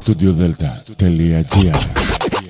studiodelta.gr Καλή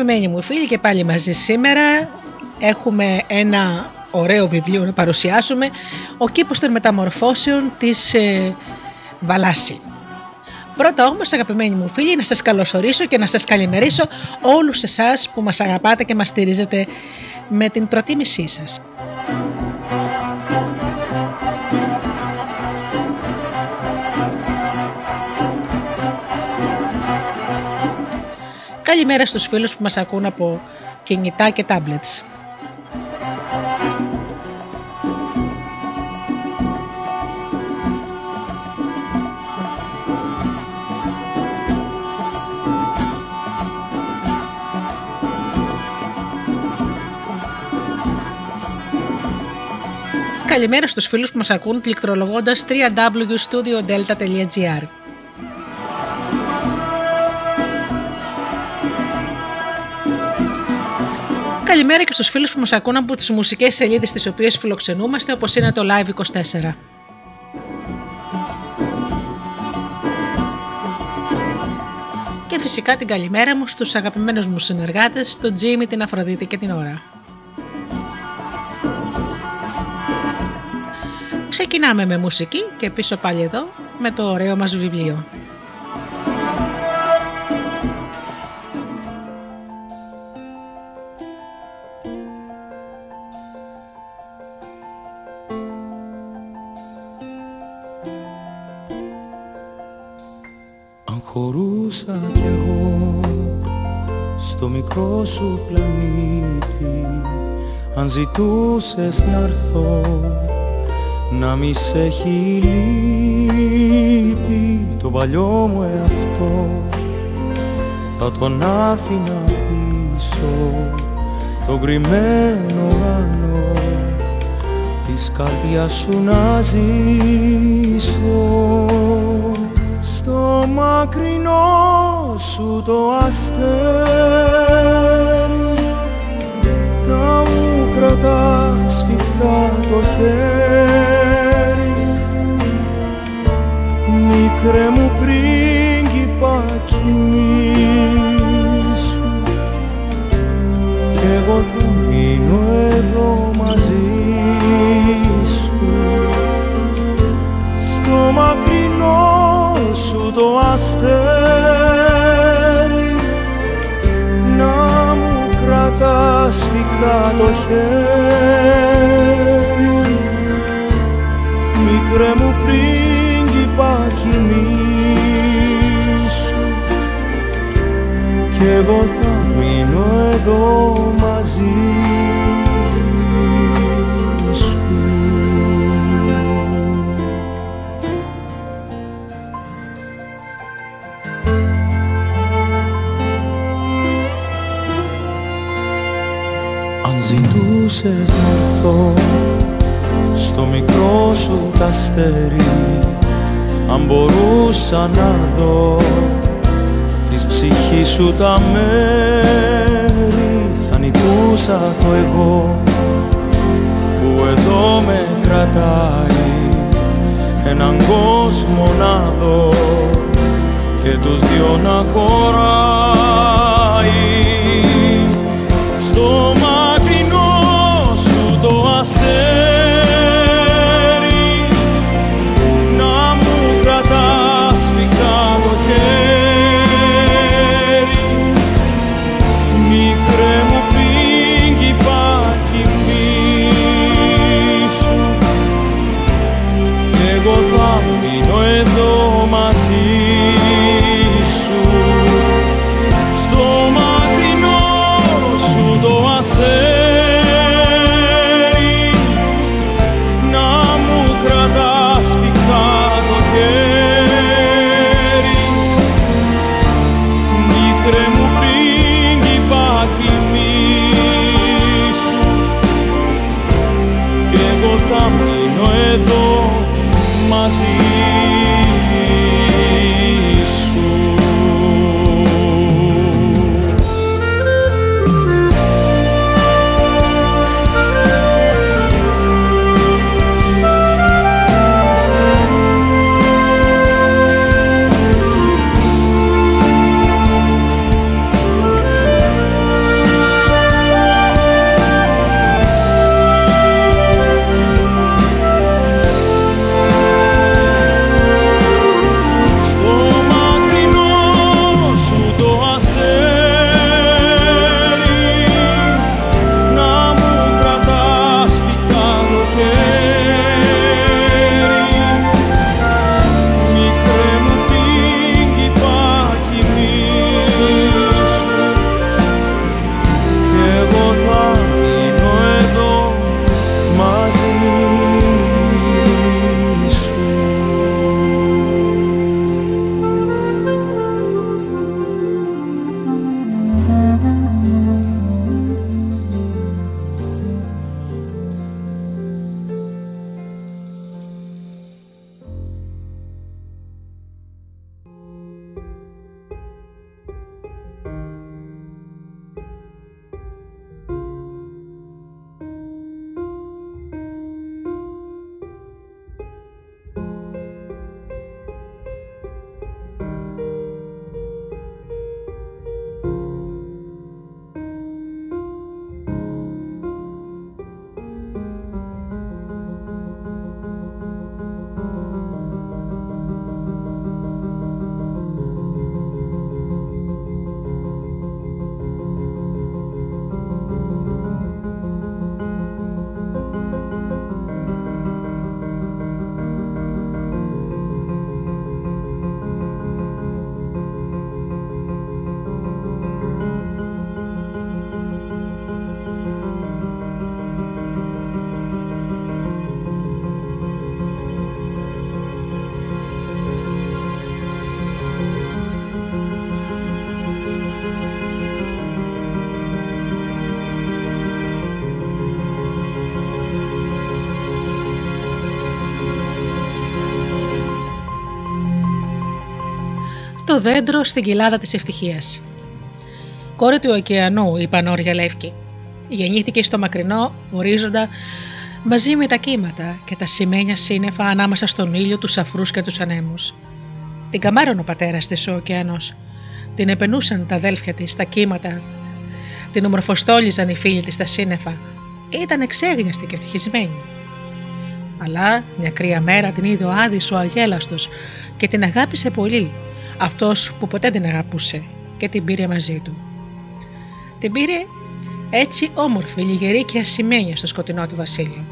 Αγαπημένοι μου φίλοι και πάλι μαζί σήμερα έχουμε ένα ωραίο βιβλίο να παρουσιάσουμε «Ο κήπος των μεταμορφώσεων» της ε, Βαλάση. Πρώτα όμως αγαπημένοι μου φίλοι να σας καλωσορίσω και να σας καλημερίσω όλους εσάς που μας αγαπάτε και μας στηρίζετε με την προτίμησή σας. Καλημέρα στους φίλους που μας ακούν από κινητά και tablets. Καλημέρα στους φίλους που μας ακούν πληκτρολογώντας www.studiodelta.gr καλημέρα και στους φίλους που μας ακούν από τις μουσικές σελίδες τις οποίες φιλοξενούμαστε όπως είναι το Live24. Και φυσικά την καλημέρα μου στους αγαπημένους μου συνεργάτες, τον Τζίμι, την Αφροδίτη και την Ωρα. Ξεκινάμε με μουσική και πίσω πάλι εδώ με το ωραίο μας βιβλίο. Ζητούσες να έρθω να μη σε έχει λείπει το παλιό μου εαυτό. Θα τον άφηνα πίσω τον κρυμμένο ουρανό της καρδιάς σου να ζήσω. Στο μακρινό σου το αστέρι να μου κρατά σφιχτά το χέρι. Μικρέ μου πριγκιπάκι σου το χέρι. Μικρέ μου πριγκιπάκι μίσου κι εγώ θα μείνω εδώ μικρό σου τα αστέρι αν μπορούσα να δω της ψυχής σου τα μέρη θα νικούσα το εγώ που εδώ με κρατάει. Έναν κόσμο να δω και τους δυο να χωράει το δέντρο στην κοιλάδα της ευτυχίας. Κόρη του ωκεανού, είπαν όρια Λεύκη. Γεννήθηκε στο μακρινό ορίζοντα μαζί με τα κύματα και τα σημαίνια σύννεφα ανάμεσα στον ήλιο, τους αφρούς και τους ανέμους. Την καμάρωνε ο πατέρας της ο ωκεανός. Την επενούσαν τα αδέλφια της, τα κύματα. Την ομορφοστόλιζαν οι φίλοι της στα σύννεφα. Ήταν εξέγνιαστη και ευτυχισμένη. Αλλά μια κρύα μέρα την είδε ο Άδης ο αγέλαστος και την αγάπησε πολύ αυτός που ποτέ την αγαπούσε και την πήρε μαζί του. Την πήρε έτσι όμορφη, λιγερή και ασημένια στο σκοτεινό του βασίλειο.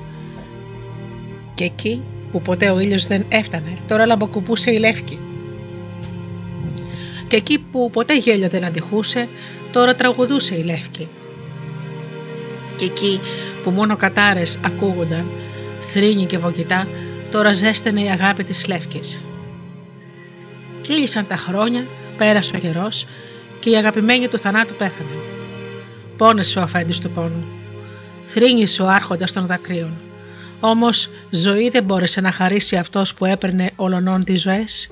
Και εκεί που ποτέ ο ήλιος δεν έφτανε, τώρα λαμποκουπούσε η λεύκη. Και εκεί που ποτέ γέλιο δεν αντιχούσε, τώρα τραγουδούσε η λεύκη. Και εκεί που μόνο κατάρες ακούγονταν, θρύνη και βογγητά, τώρα ζέστενε η αγάπη της λεύκης. Κύλησαν τα χρόνια, πέρασε ο καιρός και η αγαπημένη του θανάτου πέθανε. Πόνεσε ο αφέντης του πόνου. Θρύνησε ο άρχοντας των δακρύων. Όμως ζωή δεν μπόρεσε να χαρίσει αυτός που έπαιρνε ολονών τις ζωές.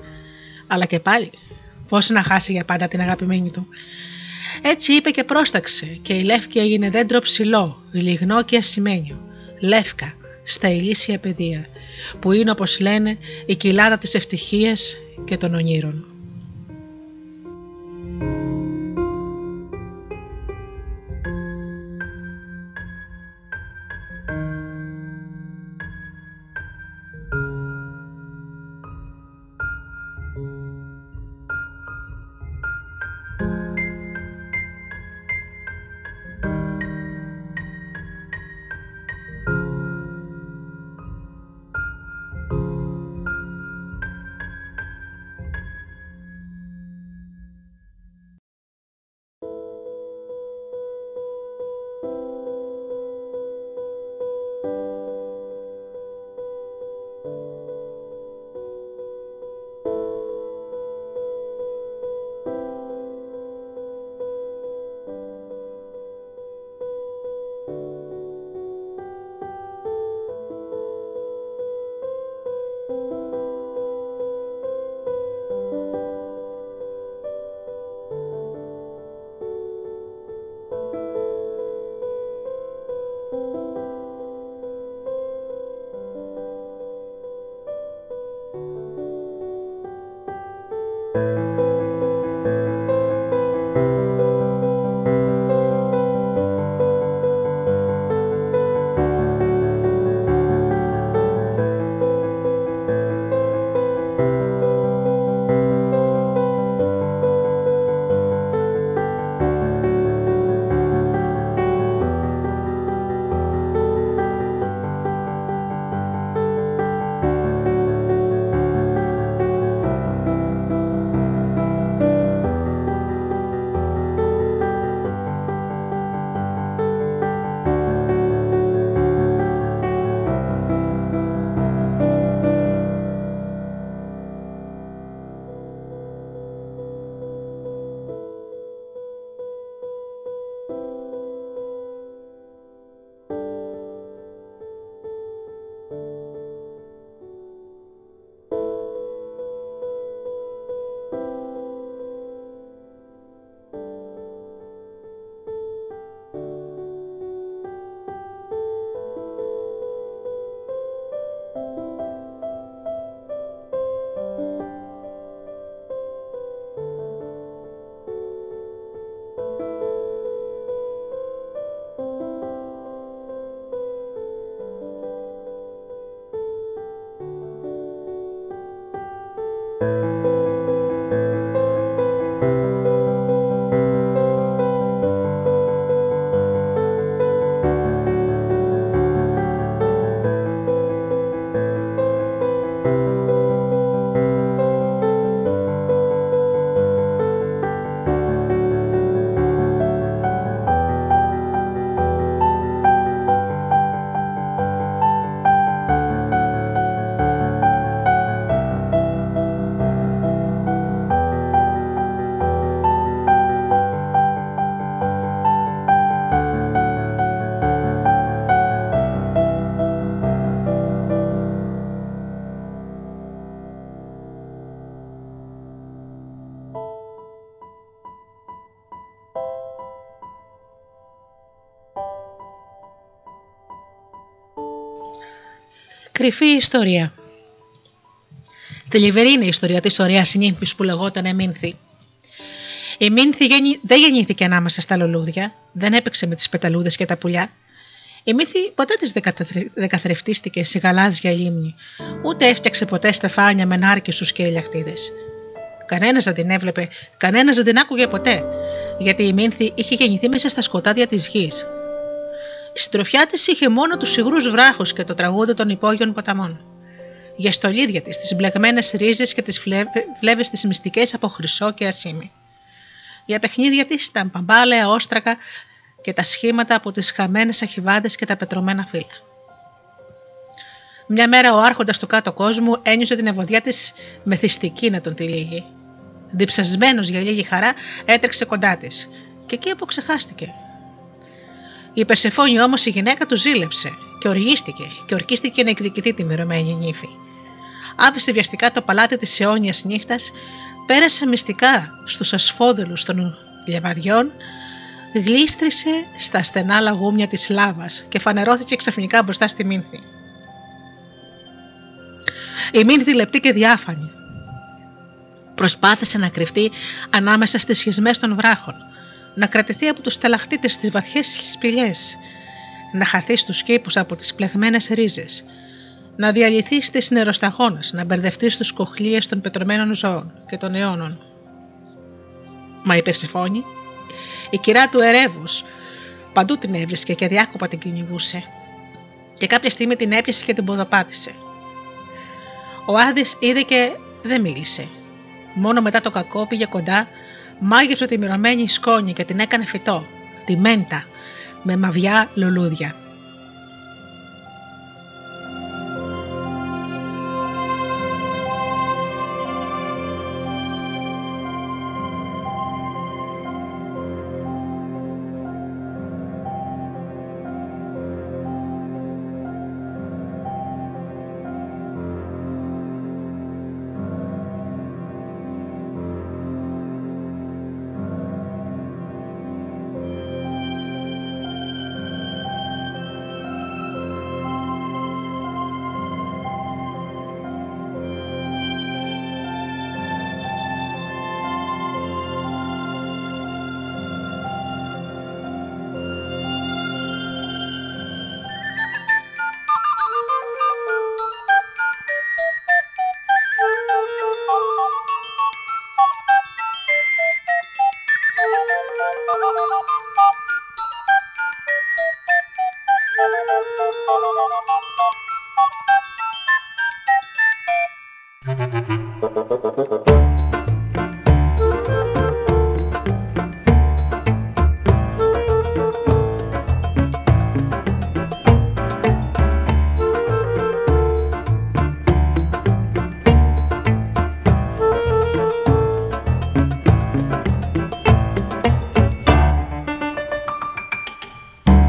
Αλλά και πάλι, πώς να χάσει για πάντα την αγαπημένη του. Έτσι είπε και πρόσταξε και η Λεύκη έγινε δέντρο ψηλό, λιγνό και ασημένιο. Λεύκα, στα ηλίσια παιδεία, που είναι όπως λένε η κοιλάδα της ευτυχίας και των ονείρων. Κρυφή ιστορία. Θλιβερή είναι η ιστορία της ωραίας νύμφη που λεγόταν Εμίνθη. Η Μίνθη δεν γεννήθηκε ανάμεσα στα λουλούδια, δεν έπαιξε με τις πεταλούδες και τα πουλιά. Η μύθη ποτέ της δεκαθρεφτίστηκε σε γαλάζια λίμνη, ούτε έφτιαξε ποτέ στεφάνια με νάρκε και ελιαχτίδε. Κανένας δεν την έβλεπε, κανένας δεν την άκουγε ποτέ, γιατί η Μύνθη είχε γεννηθεί μέσα στα σκοτάδια της γης. Η συντροφιά τη είχε μόνο τους σιγρού βράχους και το τραγούδι των υπόγειων ποταμών. Για στολίδια της, τις μπλεγμένες ρίζες και τις φλέβες τις μυστικές από χρυσό και ασίμι. Για παιχνίδια της τα μπαμπάλαια όστρακα και τα σχήματα από τις χαμένες αχιβάδες και τα πετρωμένα φύλλα. Μια μέρα ο άρχοντας του κάτω κόσμου ένιωσε την ευωδιά της μεθυστική να τον τυλίγει. Διψασμένος για λίγη χαρά, έτρεξε κοντά της και εκεί αποξεχάστηκε. Η Περσεφόνη όμως η γυναίκα του ζήλεψε και οργίστηκε και ορκίστηκε να εκδικηθεί τη μυρωμένη νύφη. Άφησε βιαστικά το παλάτι της αιώνιας νύχτας, πέρασε μυστικά στους ασφόδελους των λεβαδιών, γλίστρησε στα στενά λαγούμια της λάβας και φανερώθηκε ξαφνικά μπροστά στη Μύνθη. Η Μύνθη λεπτή και διάφανη. Προσπάθησε να κρυφτεί ανάμεσα στις σχισμές των βράχων, να κρατηθεί από τους στελαχτήτες στις βαθιές σπηλιές, να χαθεί στους κήπους από τις πλεγμένες ρίζες, να διαλυθεί στις νεροσταγόνες, να μπερδευτεί στους κοχλίες των πετρωμένων ζώων και των αιώνων. Μα η Περσεφόνη, η κυρά του ερεύους, παντού την έβρισκε και διάκοπα την κυνηγούσε. Και κάποια στιγμή την έπιασε και την ποδοπάτησε. Ο Άδης είδε και δεν μίλησε. Μόνο μετά το κακό πήγε κοντά, μάγεψε τη μυρωμένη σκόνη και την έκανε φυτό, τη μέντα, με μαβιά λουλούδια.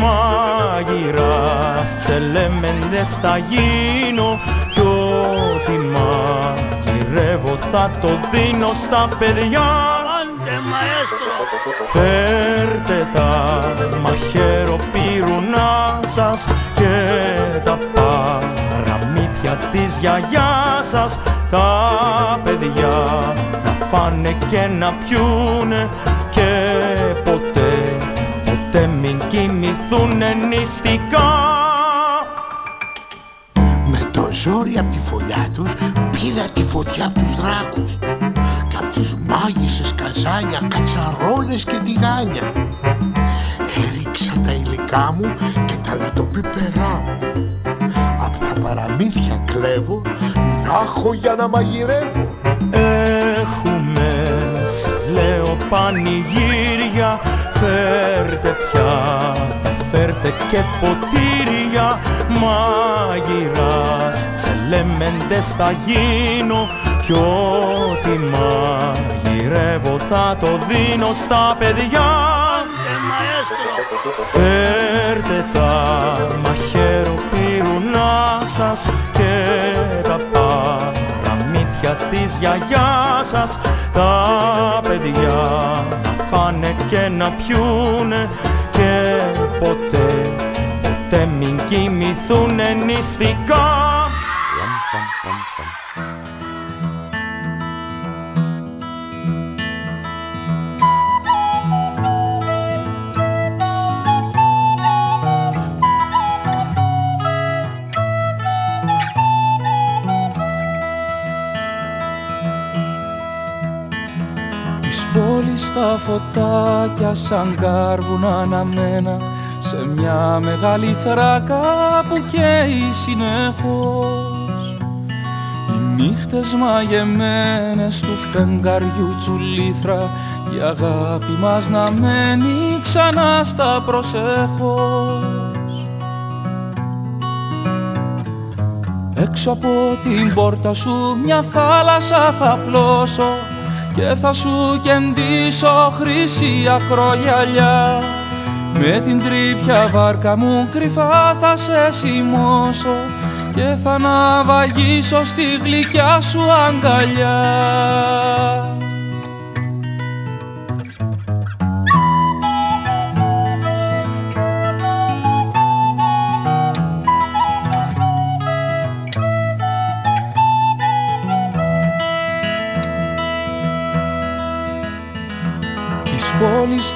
μάγειρας τσελέμεντες θα γίνω. Κι ό,τι μαγειρεύω θα το δίνω στα παιδιά. Φέρτε τα μαχαίρο πυρουνά σας και τα παραμύθια της γιαγιάς σας. Τα παιδιά να φάνε και να πιούνε και ποτέ, ποτέ μην κοιμηθούν νηστικά. Με το ζόρι από τη φωλιά τους πήρα τη φωτιά από τους δράκους και από τις μάγισσες καζάνια, κατσαρόλες και τηγάνια. Έριξα τα υλικά μου και τα λατοπίπερά μου. Απ' τα παραμύθια κλέβω να έχω για να μαγειρεύω. Έχουμες σας λέω πανηγύρια Φέρτε πιάτα, φέρτε και ποτήρια Μάγειρας, τσελέμεντες θα γίνω Κι ό,τι μαγειρεύω θα το δίνω στα παιδιά. Φέρτε τα μαχαίρο πύρου σας και τα παραμύθια της γιαγιάς σας τα παιδιά να φάνε και να πιούνε και ποτέ, ποτέ μην κοιμηθούνε νηστικά τα φωτάκια σαν κάρβουν αναμένα σε μια μεγάλη θράκα που καίει συνεχώς. Οι νύχτες μαγεμένες του φεγγαριού τσουλήθρα και η αγάπη μας να μένει ξανά στα προσέχως Έξω από την πόρτα σου μια θάλασσα θα πλώσω και θα σου κεντήσω χρυσή ακρογιαλιά. Με την τρίπια βάρκα μου κρυφά θα σε σημώσω και θα ναυαγίσω στη γλυκιά σου αγκαλιά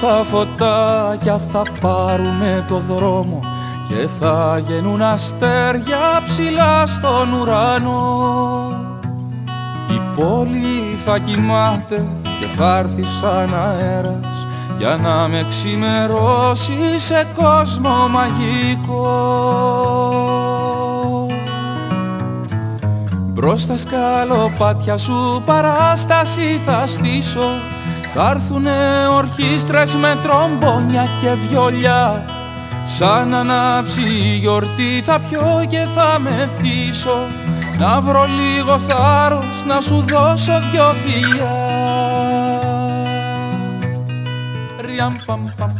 πόλης τα φωτάκια θα πάρουνε το δρόμο και θα γεννούν αστέρια ψηλά στον ουρανό. Η πόλη θα κοιμάται και θα έρθει σαν αέρας για να με ξημερώσει σε κόσμο μαγικό. Μπρος στα σκαλοπάτια σου παράσταση θα στήσω θα έρθουνε ορχήστρες με τρομπόνια και βιολιά. Σαν ανάψει η γιορτή θα πιω και θα με φύσω Να βρω λίγο θάρρος να σου δώσω δυο φιλιά. Ριαμ παμ παμ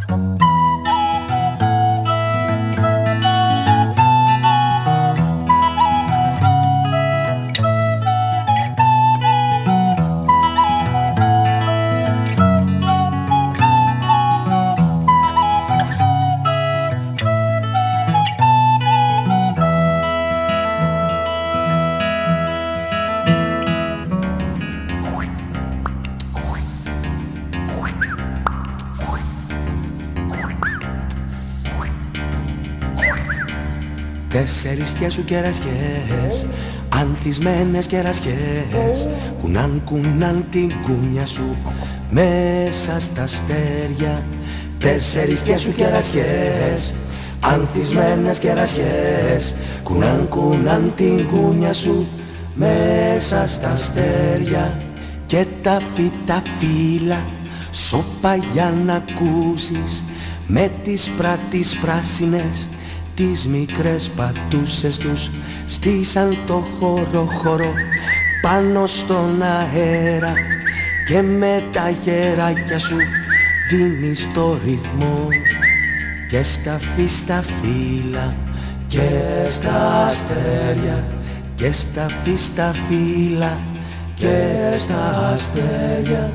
Τέσσερις σου κερασιές Ανθισμένες κερασιές Κουνάν κουνάν την κούνια σου Μέσα στα αστέρια. Τέσσερις σου κερασιές Ανθισμένες κερασιές Κουνάν κουνάν την κούνια σου Μέσα στα αστέρια. Και τα φύτα φύλλα Σώπα για να ακούσεις Με τις πράτης πράσινες Τις μικρές πατούσες τους στήσαν το χώρο χώρο πάνω στον αέρα. Και με τα χεράκια σου δίνεις το ρυθμό. Και στα φύστα φύλλα και στα αστέρια. Και στα φύστα φύλλα και στα αστέρια.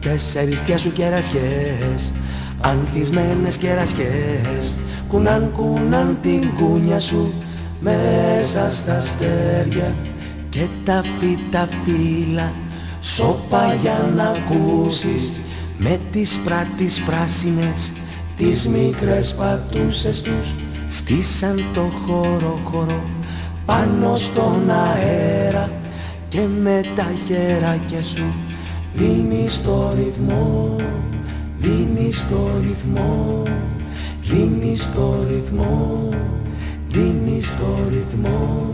Τέσσερις σου κερασιές ανθισμένες κερασιές Κουνάν κουνάν την κούνια σου μέσα στα αστέρια και τα φύτα φύλλα σώπα για να ακούσεις με τις πράτης πράσινες τις μικρές πατούσες τους. Στήσαν το χώρο χώρο πάνω στον αέρα και με τα χεράκια σου δίνεις το ρυθμό, δίνεις το ρυθμό Δίνεις το ρυθμό, δίνεις το ρυθμό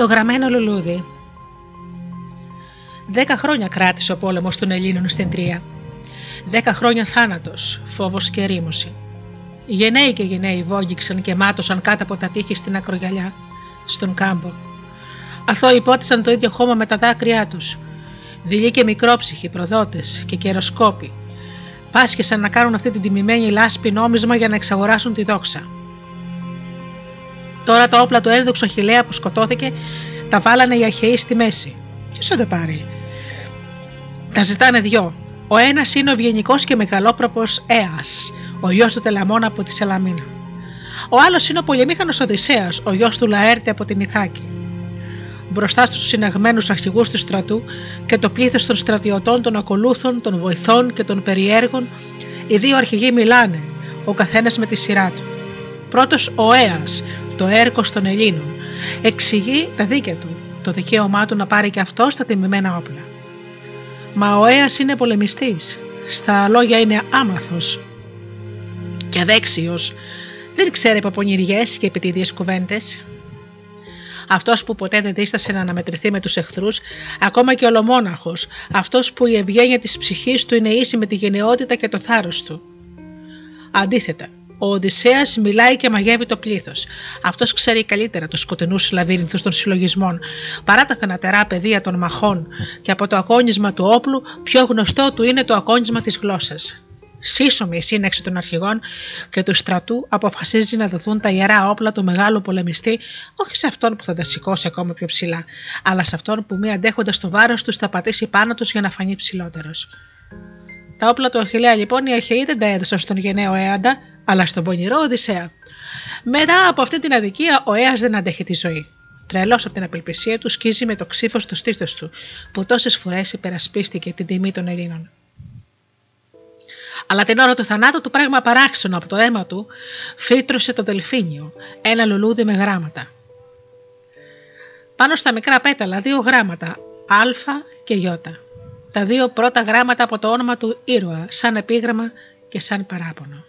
Το γραμμένο λουλούδι. Δέκα χρόνια κράτησε ο πόλεμος των Ελλήνων στην Τρία. Δέκα χρόνια θάνατος, φόβος και ρήμωση. Γενναίοι και γενναίοι βόγγιξαν και μάτωσαν κάτω από τα τείχη στην ακρογιαλιά, στον κάμπο. Αθώοι υπότισαν το ίδιο χώμα με τα δάκρυά τους. Δειλοί και μικρόψυχοι, προδότες και καιροσκόποι. Πάσχεσαν να κάνουν αυτή την τιμημένη λάσπη νόμισμα για να εξαγοράσουν τη δόξα. Τώρα τα όπλα του ένδοξου Αχηλέα που σκοτώθηκε τα βάλανε οι Αχαιοί στη μέση. Ποιος θα τα πάρει; Τα ζητάνε δυο. Ο ένας είναι ο ευγενικός και μεγαλόπροπος Αία, ο γιος του Τελαμόνα από τη Σελαμίνα. Ο άλλος είναι ο πολεμήχανος Οδυσσέας, ο γιος του Λαέρτη από την Ιθάκη. Μπροστά στους συναγμένους αρχηγούς του στρατού και το πλήθος των στρατιωτών, των ακολούθων, των βοηθών και των περιέργων, οι δύο αρχηγοί μιλάνε, ο καθένας με τη σειρά του. Πρώτος ο Αία, το έρκος των Ελλήνων, εξηγεί τα δίκαια του, το δικαίωμά του να πάρει και αυτό στα τιμημένα όπλα. Μα ο Αία είναι πολεμιστής. Στα λόγια είναι άμαθος και αδέξιος. Δεν ξέρει από πονηριέ και επιτίδιε κουβέντες. Αυτός που ποτέ δεν δίστασε να αναμετρηθεί με τους εχθρούς, ακόμα και ολομόναχος, αυτός που η ευγένεια της ψυχής του είναι ίση με τη γενναιότητα και το θάρρος του. Αντίθετα, ο Οδυσσέας μιλάει και μαγεύει το πλήθος. Αυτός ξέρει καλύτερα τους σκοτεινούς λαβύρινθους των συλλογισμών, παρά τα θανατερά πεδία των μαχών, και από το αγώνισμα του όπλου, πιο γνωστό του είναι το αγώνισμα της γλώσσας. Σύσσωμη η σύναξη των αρχηγών και του στρατού αποφασίζει να δοθούν τα ιερά όπλα του μεγάλου πολεμιστή, όχι σε αυτόν που θα τα σηκώσει ακόμα πιο ψηλά, αλλά σε αυτόν που μη αντέχοντας το βάρος τους θα πατήσει πάνω τους για να φανεί ψηλότερος. Τα όπλα του Αχηλέα λοιπόν οι Αχαιοί δεν τα έδωσαν στον γενναίο Έαντα, αλλά στον πονηρό Οδυσσέα. Μετά από αυτή την αδικία, ο Αία δεν αντέχει τη ζωή. Τρελός από την απελπισία του, σκίζει με το ξύφος στο στήθος του, που τόσες φορές υπερασπίστηκε την τιμή των Ελλήνων. Αλλά την ώρα του θανάτου του πράγμα παράξενο από το αίμα του φύτρωσε το δελφίνιο, ένα λουλούδι με γράμματα. Πάνω στα μικρά πέταλα δύο γράμματα, Α και Ι. Τα δύο πρώτα γράμματα από το όνομα του ήρωα, σαν επίγραμμα και σαν παράπονο.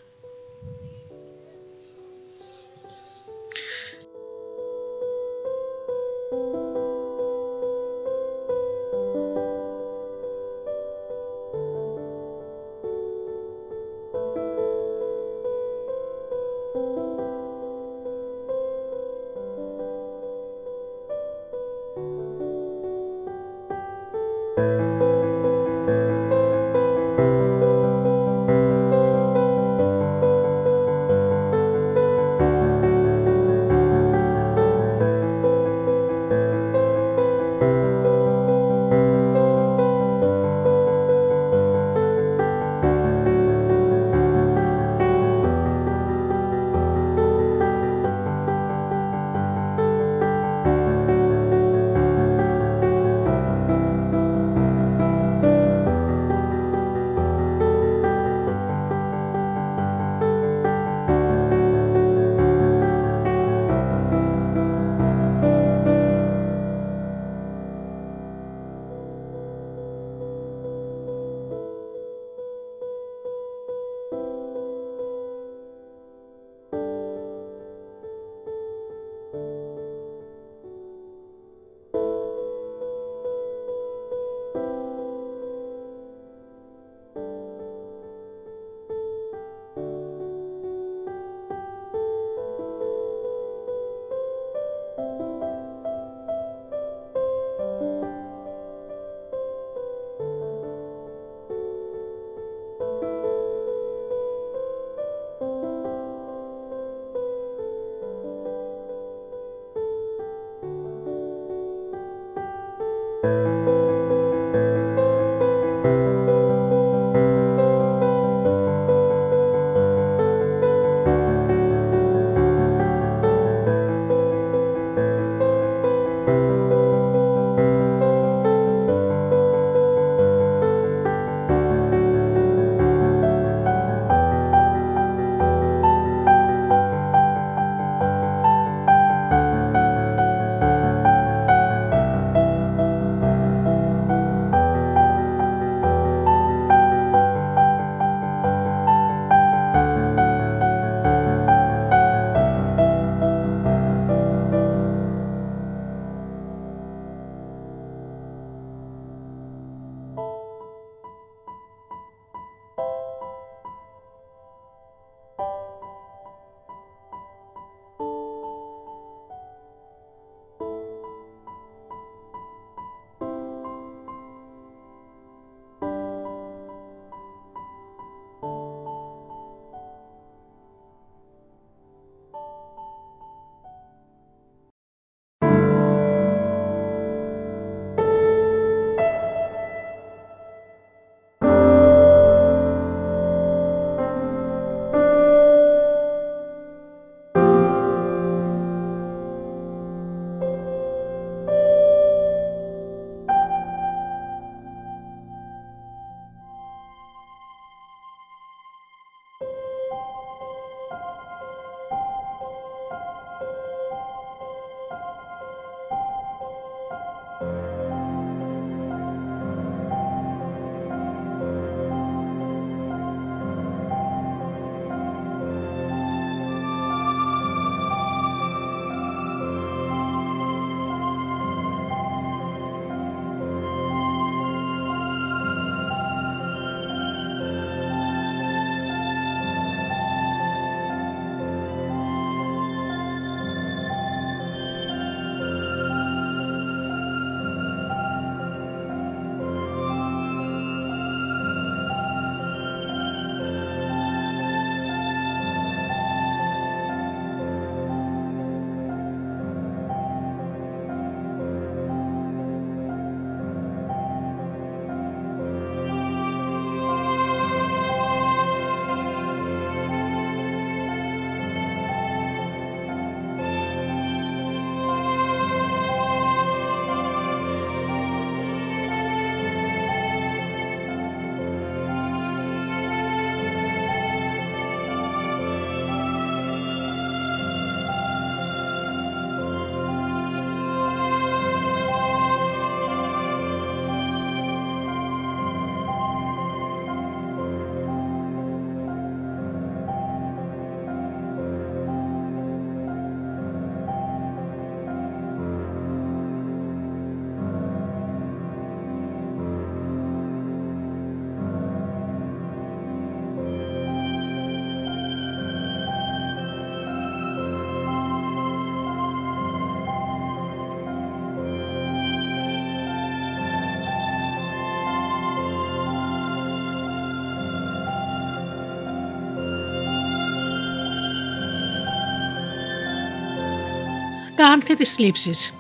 Τα άνθια της θλίψης.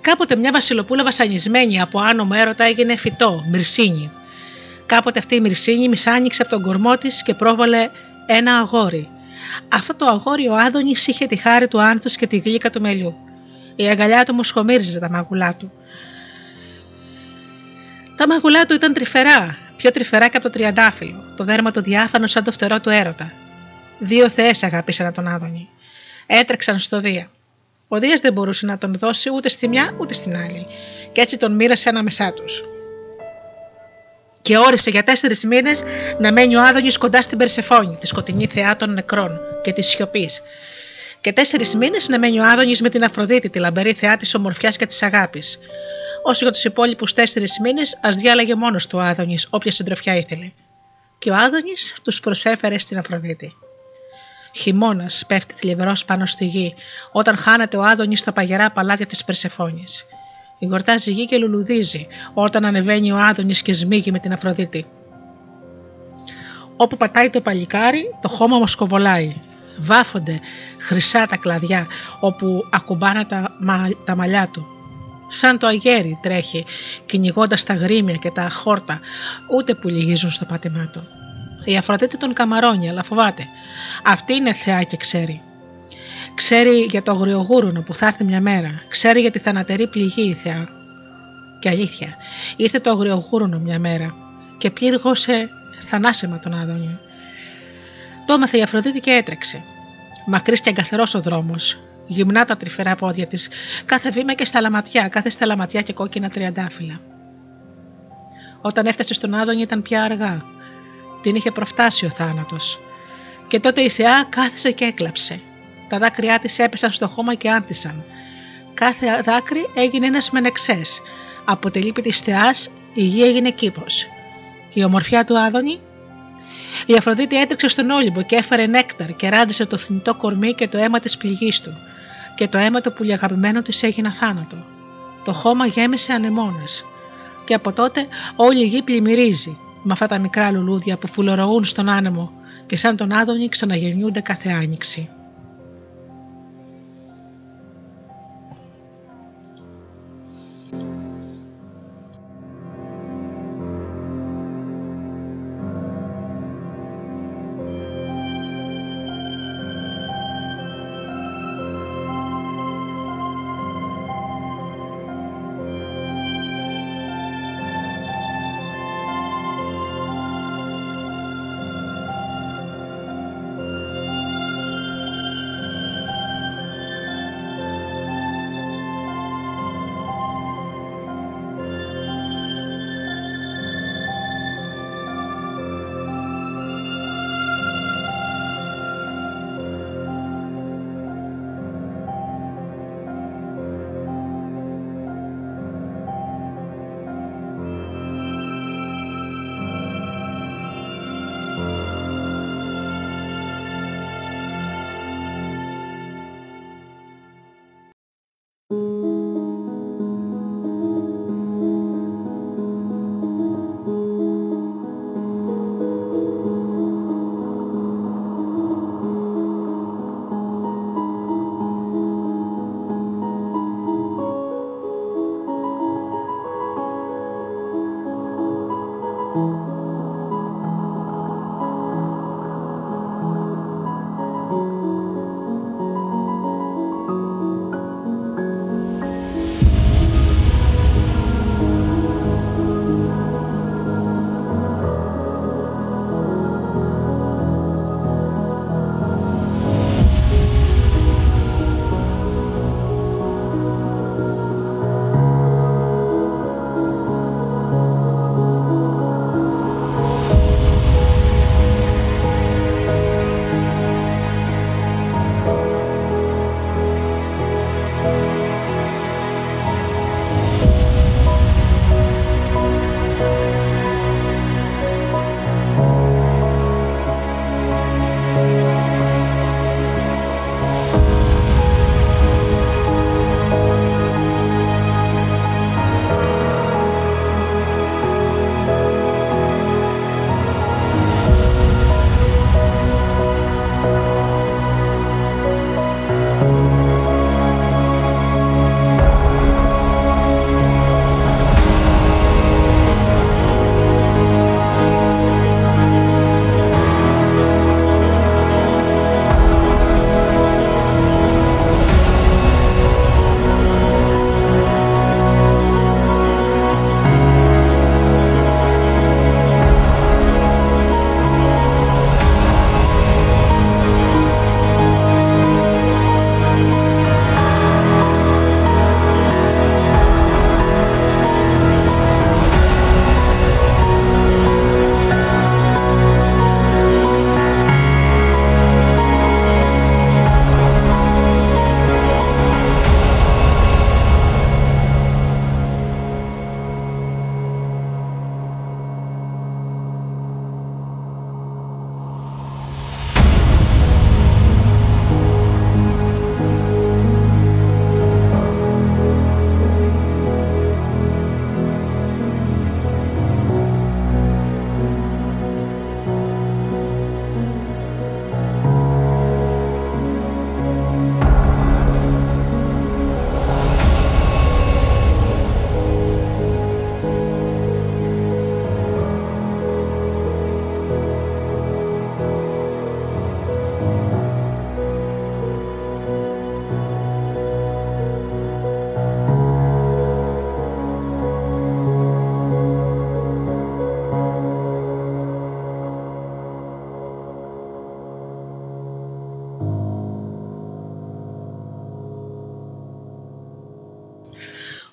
Κάποτε μια βασιλοπούλα βασανισμένη από άνω έρωτα έγινε φυτό, μυρσίνη. Κάποτε αυτή η μυρσίνη μισάνοιξε από τον κορμό της και πρόβαλε ένα αγόρι. Αυτό το αγόρι ο Άδωνης είχε τη χάρη του άνθους και τη γλύκα του μελιού. Η αγκαλιά του μου σχομίριζε τα μαγουλά του. Τα μαγουλά του ήταν τρυφερά, πιο τρυφερά και από το τριαντάφυλλο, το δέρμα του διάφανο σαν το φτερό του έρωτα. Δύο θεέ αγάπησαν τον Άδωνη. Έτρεξαν στο Δία. Ο Δίας δεν μπορούσε να τον δώσει ούτε στη μια ούτε στην άλλη, και έτσι τον μοίρασε ανάμεσά τους. Και όρισε για τέσσερις μήνες να μένει ο Άδωνης κοντά στην Περσεφόνη, τη σκοτεινή θεά των νεκρών και της σιωπής. Και τέσσερις μήνες να μένει ο Άδωνης με την Αφροδίτη, τη λαμπερή θεά της ομορφιάς και της αγάπης. Όσο για τους υπόλοιπους τέσσερις μήνες, ας διάλεγε μόνος του ο Άδωνης όποια συντροφιά ήθελε. Και ο Άδωνης τους προσέφερε στην Αφροδίτη. Χειμώνας πέφτει θλιβερός πάνω στη γη, όταν χάνεται ο Άδωνης στα παγερά παλάτια της Περσεφόνης. Γορτάζει γη και λουλουδίζει, όταν ανεβαίνει ο Άδωνης και σμίγει με την Αφροδίτη. Όπου πατάει το παλικάρι, το χώμα μοσκοβολάει. Βάφονται χρυσά τα κλαδιά, όπου ακουμπάνε τα, τα μαλλιά του. Σαν το αγέρι τρέχει, κυνηγώντας τα γρήμια και τα χόρτα, ούτε που λυγίζουν στο πάτημά του. Η Αφροδίτη τον καμαρώνει, αλλά φοβάται. Αυτή είναι θεά και ξέρει. Ξέρει για το αγριογούρουνο που θα έρθει μια μέρα. Ξέρει για τη θανατερή πληγή η θεά. Και αλήθεια, ήρθε το αγριογούρουνο μια μέρα και πλήργωσε θανάσιμα τον Άδωνιο. Το έμαθε η Αφροδίτη και έτρεξε. Μακρύς και αγκαθερός ο δρόμος, γυμνά τα τρυφερά πόδια της, κάθε βήμα και στα λαματιά, κάθε στα λαματιά και κόκκινα τριαντάφυλλα. Όταν έφτασε στον Άδωνη ήταν πια αργά. Την είχε προφτάσει ο θάνατος. Και τότε η θεά κάθισε και έκλαψε. Τα δάκρυά της έπεσαν στο χώμα και άνθησαν. Κάθε δάκρυ έγινε ένας μενεξές. Από τη λύπη της θεάς η γη έγινε κήπος. Και η ομορφιά του Άδωνη; Η Αφροδίτη έτρεξε στον Όλυμπο και έφερε νέκταρ και ράντισε το θνητό κορμί και το αίμα της πληγής του. Και το αίμα του πουλιαγαπημένο της έγινε θάνατο. Το χώμα γέμισε ανεμόνες. Και από τότε όλη η γη πλημμυρίζει με αυτά τα μικρά λουλούδια που φουλωροούν στον άνεμο και σαν τον Άδωνη ξαναγεννιούνται κάθε άνοιξη.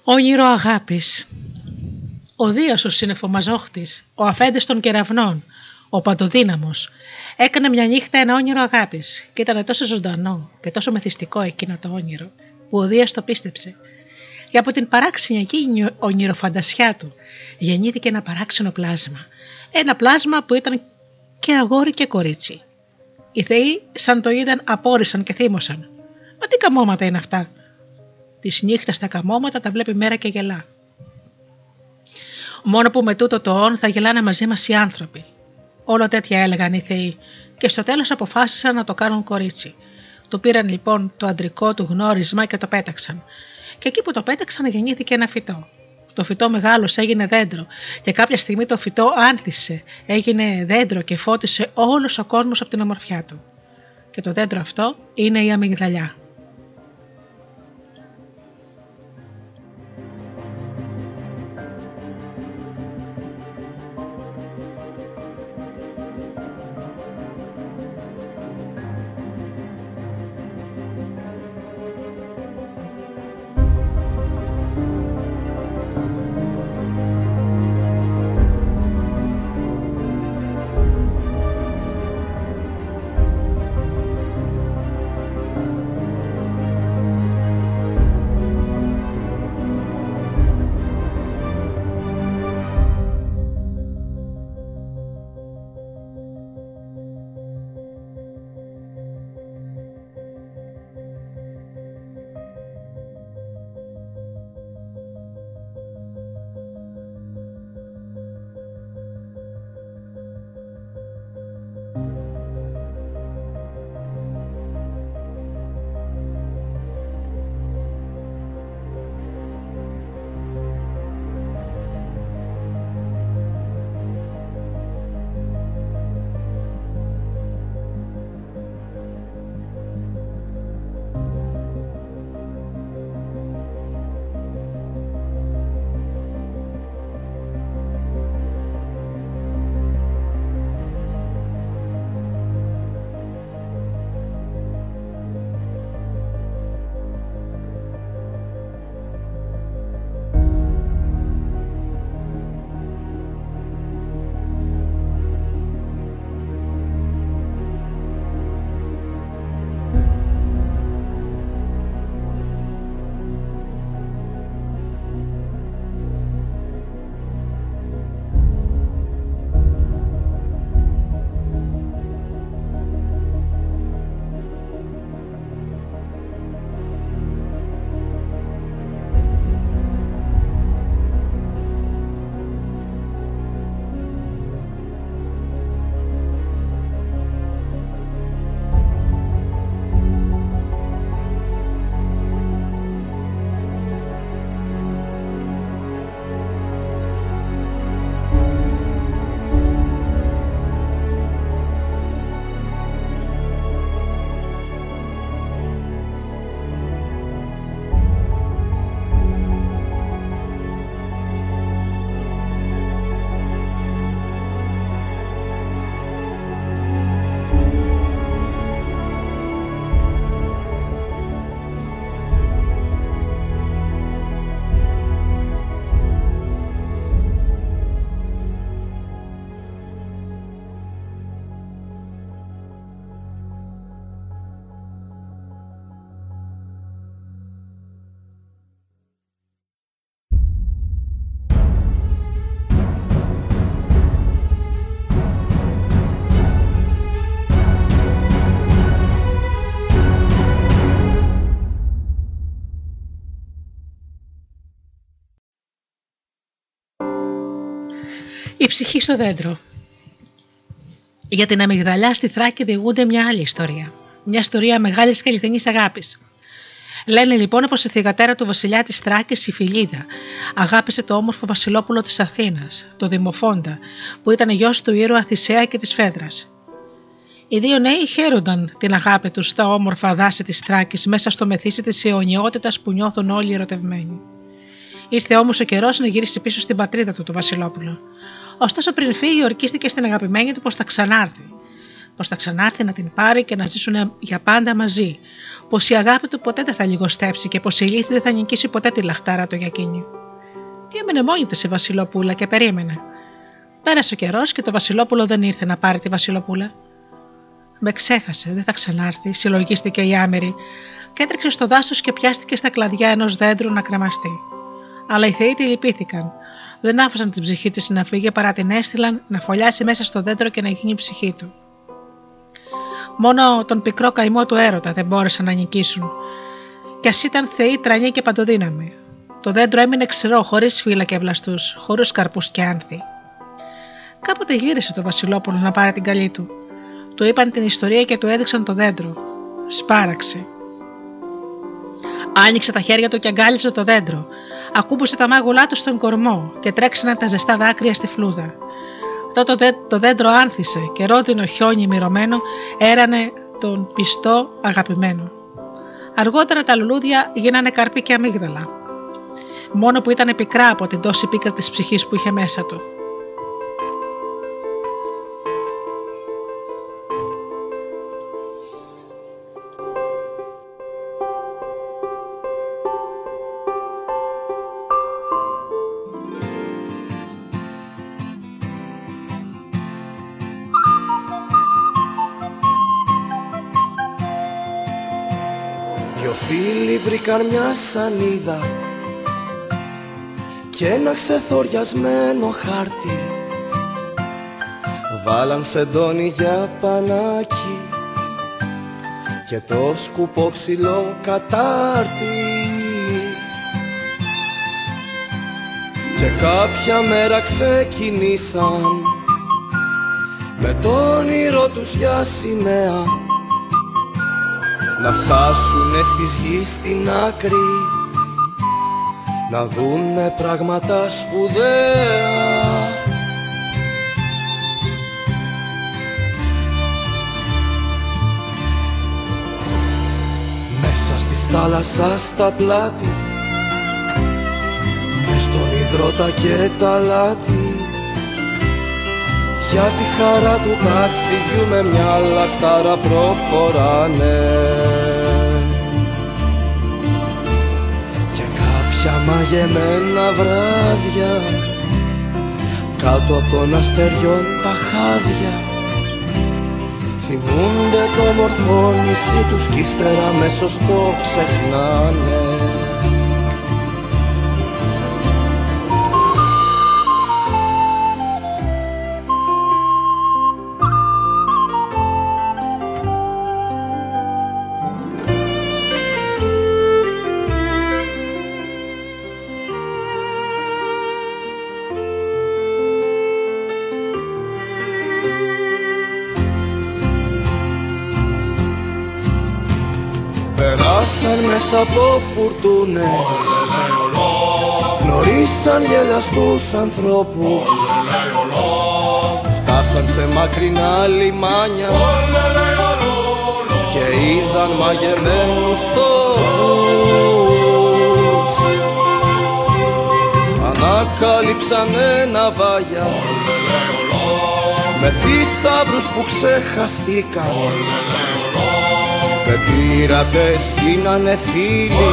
Όνειρο αγάπης. Ο Δίας ο συνεφομαζόχτης, ο αφέντης των κεραυνών, ο παντοδύναμος, έκανε μια νύχτα ένα όνειρο αγάπης και ήταν τόσο ζωντανό και τόσο μεθυστικό εκείνο το όνειρο που ο Δίας το πίστεψε. Και από την παράξενη ονειροφαντασιά του γεννήθηκε ένα παράξενο πλάσμα. Ένα πλάσμα που ήταν και αγόρι και κορίτσι. Οι θεοί σαν το είδαν απόρρισαν και θύμωσαν. Μα τι καμώματα είναι αυτά. Τη νύχτα τα καμώματα τα βλέπει μέρα και γελά. Μόνο που με τούτο το όν θα γελάνε μαζί μας οι άνθρωποι. Όλο τέτοια έλεγαν οι θεοί και στο τέλος αποφάσισαν να το κάνουν κορίτσι. Του πήραν λοιπόν το αντρικό του γνώρισμα και το πέταξαν. Και εκεί που το πέταξαν γεννήθηκε ένα φυτό. Το φυτό μεγάλος έγινε δέντρο και κάποια στιγμή το φυτό άνθησε, έγινε δέντρο και φώτισε όλος ο κόσμος από την ομορφιά του. Και το δέντρο αυτό είναι η αμυγδαλιά. Η ψυχή στο δέντρο. Για την αμυγδαλιά στη Θράκη διηγούνται μια άλλη ιστορία. Μια ιστορία μεγάλης και αληθινής αγάπης. Λένε λοιπόν πως η θηγατέρα του βασιλιά της Θράκης, η Φιλίδα, αγάπησε το όμορφο βασιλόπουλο της Αθήνας, το Δημοφόντα, που ήταν γιος του ήρωα Θησέα και της Φέδρας. Οι δύο νέοι χαίρονταν την αγάπη τους στα όμορφα δάση της Θράκης μέσα στο μεθύσι της αιωνιότητας που νιώθουν όλοι οι ερωτευμένοι. Ήρθε όμως ο καιρός να γυρίσει πίσω στην πατρίδα του το Βασιλόπουλο. Ωστόσο, πριν φύγει, ορκίστηκε στην αγαπημένη του πως θα ξανάρθει. Πως θα ξανάρθει να την πάρει και να ζήσουν για πάντα μαζί, πως η αγάπη του ποτέ δεν θα λιγοστέψει και πως η λύθη δεν θα νικήσει ποτέ τη λαχτάρα του για εκείνη. Και έμενε μόνη της η Βασιλοπούλα και περίμενε. Πέρασε ο καιρός και το Βασιλόπουλο δεν ήρθε να πάρει τη Βασιλοπούλα. Με ξέχασε, δεν θα ξανάρθει, συλλογίστηκε η άμερη και έτρεξε στο δάσος και πιάστηκε στα κλαδιά ενός δέντρου να κρεμαστεί. Αλλά οι θεοί τη λυπήθηκαν. Δεν άφησαν την ψυχή της να φύγει παρά την έστειλαν να φωλιάσει μέσα στο δέντρο και να γίνει η ψυχή του. Μόνο τον πικρό καημό του έρωτα δεν μπόρεσαν να νικήσουν. Κι ας ήταν θεοί τρανοί και παντοδύναμοι. Το δέντρο έμεινε ξηρό, χωρίς φύλλα και βλαστού, χωρίς καρπούς και άνθη. Κάποτε γύρισε το Βασιλόπουλο να πάρει την καλή του. Του είπαν την ιστορία και του έδειξαν το δέντρο. Σπάραξε. Άνοιξε τα χέρια του και αγκάλισε το δέντρο. Ακούμπησε τα μάγουλά του στον κορμό και τρέξαναν τα ζεστά δάκρυα στη φλούδα. Τότε το δέντρο άνθησε και ρόδινο χιόνι μυρωμένο έρανε τον πιστό αγαπημένο. Αργότερα τα λουλούδια γίνανε καρπί και αμύγδαλα. Μόνο που ήταν πικρά από την τόση πίκρα της ψυχής που είχε μέσα του. Βρήκαν μια σανίδα και ένα ξεθοριασμένο χάρτη. Βάλαν σεντόνι για πανάκι και το σκουπό ξυλό κατάρτι. Και κάποια μέρα ξεκινήσαν με το όνειρο τους για σημαία να φτάσουνε στις γης στην άκρη να δούνε πράγματα σπουδαία. Μέσα στη θάλασσα στα πλάτη μες στον υδρότα και τα λάτι. Για τη χαρά του ταξιδιού με μια λαχτάρα προχωράνε μαγεμένα βράδια κάτω από τον αστεριών τα χάδια. Θυμούνται το μορφό νησί τους κι ύστερα μέσω το ξεχνάνε από φουρτούνες Γνωρίσαν γελαστούς ανθρώπους. Φτάσαν σε μακρινά λιμάνια Και είδαν μαγεμένους τόπους. Ανακάλυψαν ένα βάγια Με θησαύρους που ξεχαστήκαν με πειρατές γίνανε φίλοι.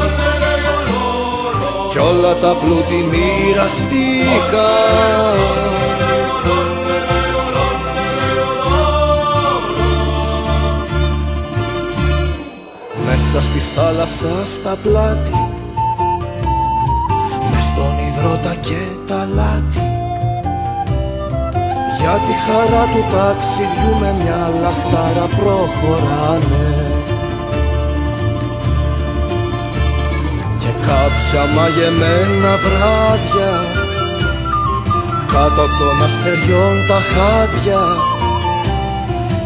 Κι όλα τα πλούτη μοιραστήκα Μέσα στη θάλασσα στα πλάτη μες στον υδρότα και τα λάτι. Για τη χαρά του ταξιδιού με μια λαχτάρα προχωράνε Κάποια μαγεμένα βράδια. Κάτω από των αστεριών τα χάδια.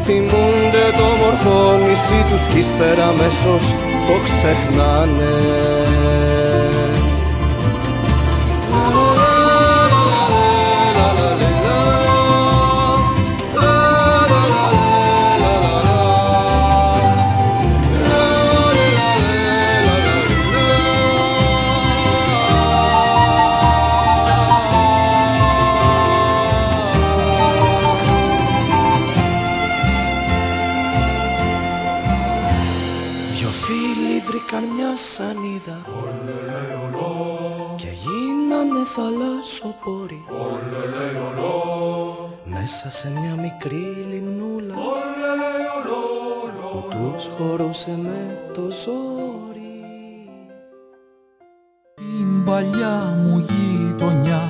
Θυμούνται το μορφό νησί τους κι ύστερα αμέσως το ξεχνάνε τους χωρούσε με το ζόρι. Την παλιά μου γειτονιά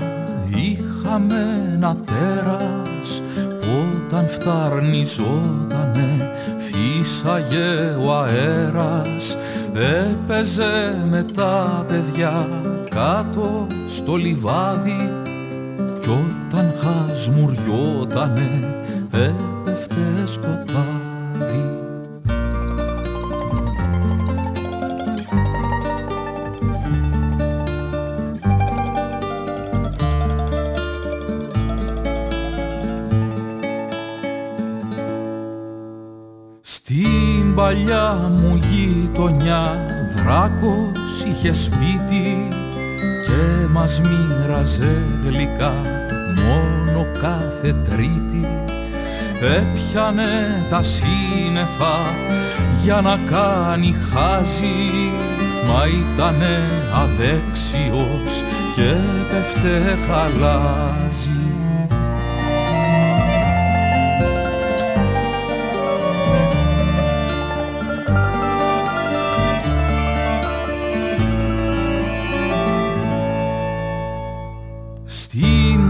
είχαμε ένα τέρας που όταν φταρνιζότανε φύσαγε ο αέρας έπαιζε με τα παιδιά κάτω στο λιβάδι κι όταν χασμουριότανε έπεφτε σκοτάδι παλιά μου γειτονιά δράκος είχε σπίτι και μας μοίραζε γλυκά μόνο κάθε τρίτη. Έπιανε τα σύννεφα για να κάνει χάζι μα ήτανε αδέξιος και πέφτε χαλάζει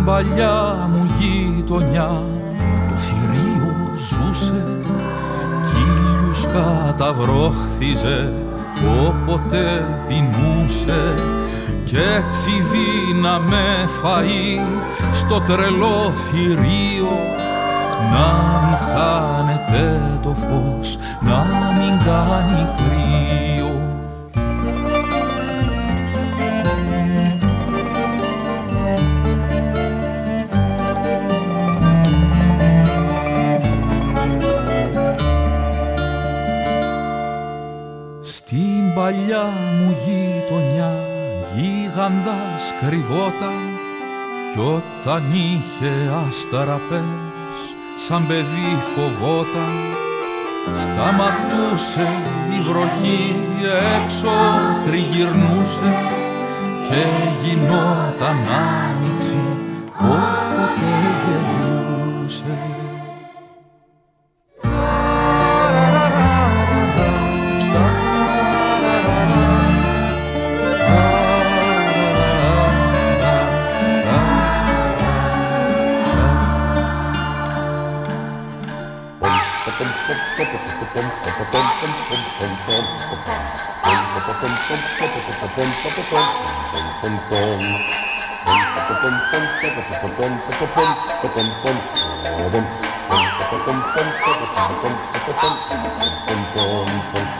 παλιά μου γειτονιά. Το θηρίο ζούσε κι ήλιους καταβρόχθιζε όποτε πεινούσε. Κι έτσι δίναμε φαΐ στο τρελό θηρίο. Να μην χάνεται το φως, να μην κάνει κρύο παλιά μου γειτονιά γίγαντας κρυβόταν κι όταν είχε άσταρα πες σαν παιδί φοβόταν. Σταματούσε η βροχή έξω τριγυρνούσε και γινόταν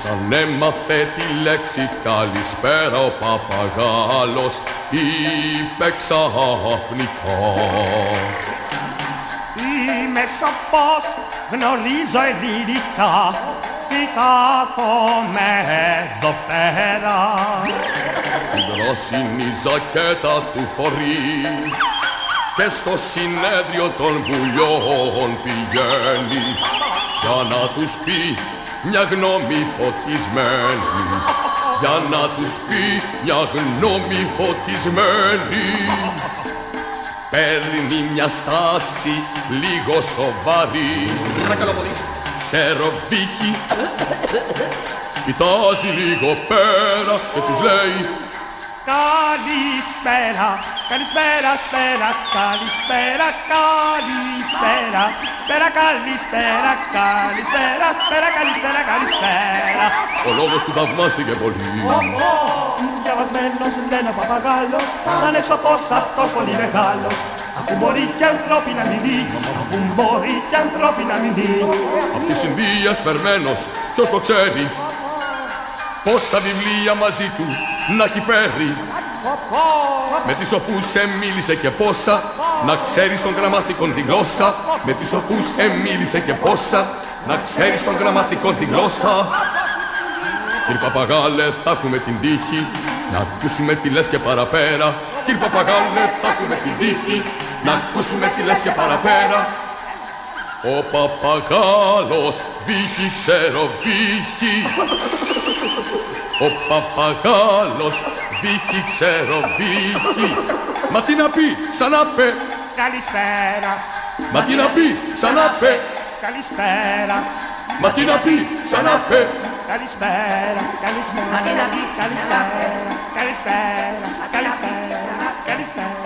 Σαν έμαθε τη λέξη καλησπέρα ο παπαγάλος είπε ξαφνικά. Είμαι σοφός, γνωρίζω ελληνικά Τι κάθομαι εδώ πέρα. Την πράσινη ζακέτα του φορεί και στο συνέδριο των βουλιών πηγαίνει για να τους πει μια γνώμη φωτισμένη. Για να τους πει μια γνώμη φωτισμένη. Παίρνει μια στάση λίγο σοβαρή. Παρακαλώ πολύ. Σε ρομπίχι Κοιτάζει λίγο πέρα και τους λέει Καλησπέρα, καλησπέρα, σπέρα, καλησπέρα, καλησπέρα Σπέρα, καλησπέρα, καλησπέρα, σπέρα, καλησπέρα, καλησπέρα. Ο λόγος του θαυμάστηκε πολύ. Διαβασμένος λένε ο παπαγάλος Να είναι σοφός αυτός πολύ μεγάλος. Αφού μπορεί και ανθρώποι να μιλεί Αφού μπορεί και ανθρώποι να μιλεί Απ' τη συνδύα σπερμένος, ποιος το ξέρει; Πόσα βιβλία μαζί του να έχει φέρει με τις οπούς σε μίλησε και πόσα. Να ξέρεις των γραμματικών τη γλώσσα. Με τις οπούς σε μίλησε και πόσα. Να ξέρεις των γραμματικών τη γλώσσα. Κύριε Παπαγάλε, θα έχουμε την τύχη. Να ακούσουμε τι λες και παραπέρα. Κύριε Παπαγάλε, θα έχουμε την τύχη. Να ακούσουμε τι λες και παραπέρα Ο Παπαγάλος βύχει ξέρω βύχει. Ο παπαγάλος βύχει ξέρω βύχει. Μα τι να πει ξαναπέ. Καλησπέρα. Μα τι να πει ξαναπέ. Καλησπέρα. Μα τι να πει ξαναπέ. Καλησπέρα. Καλησπέρα. Μα τι να πει Καλησπέρα. Καλησπέρα Καλησπέρα. Καλησπέρα. Καλησπέρα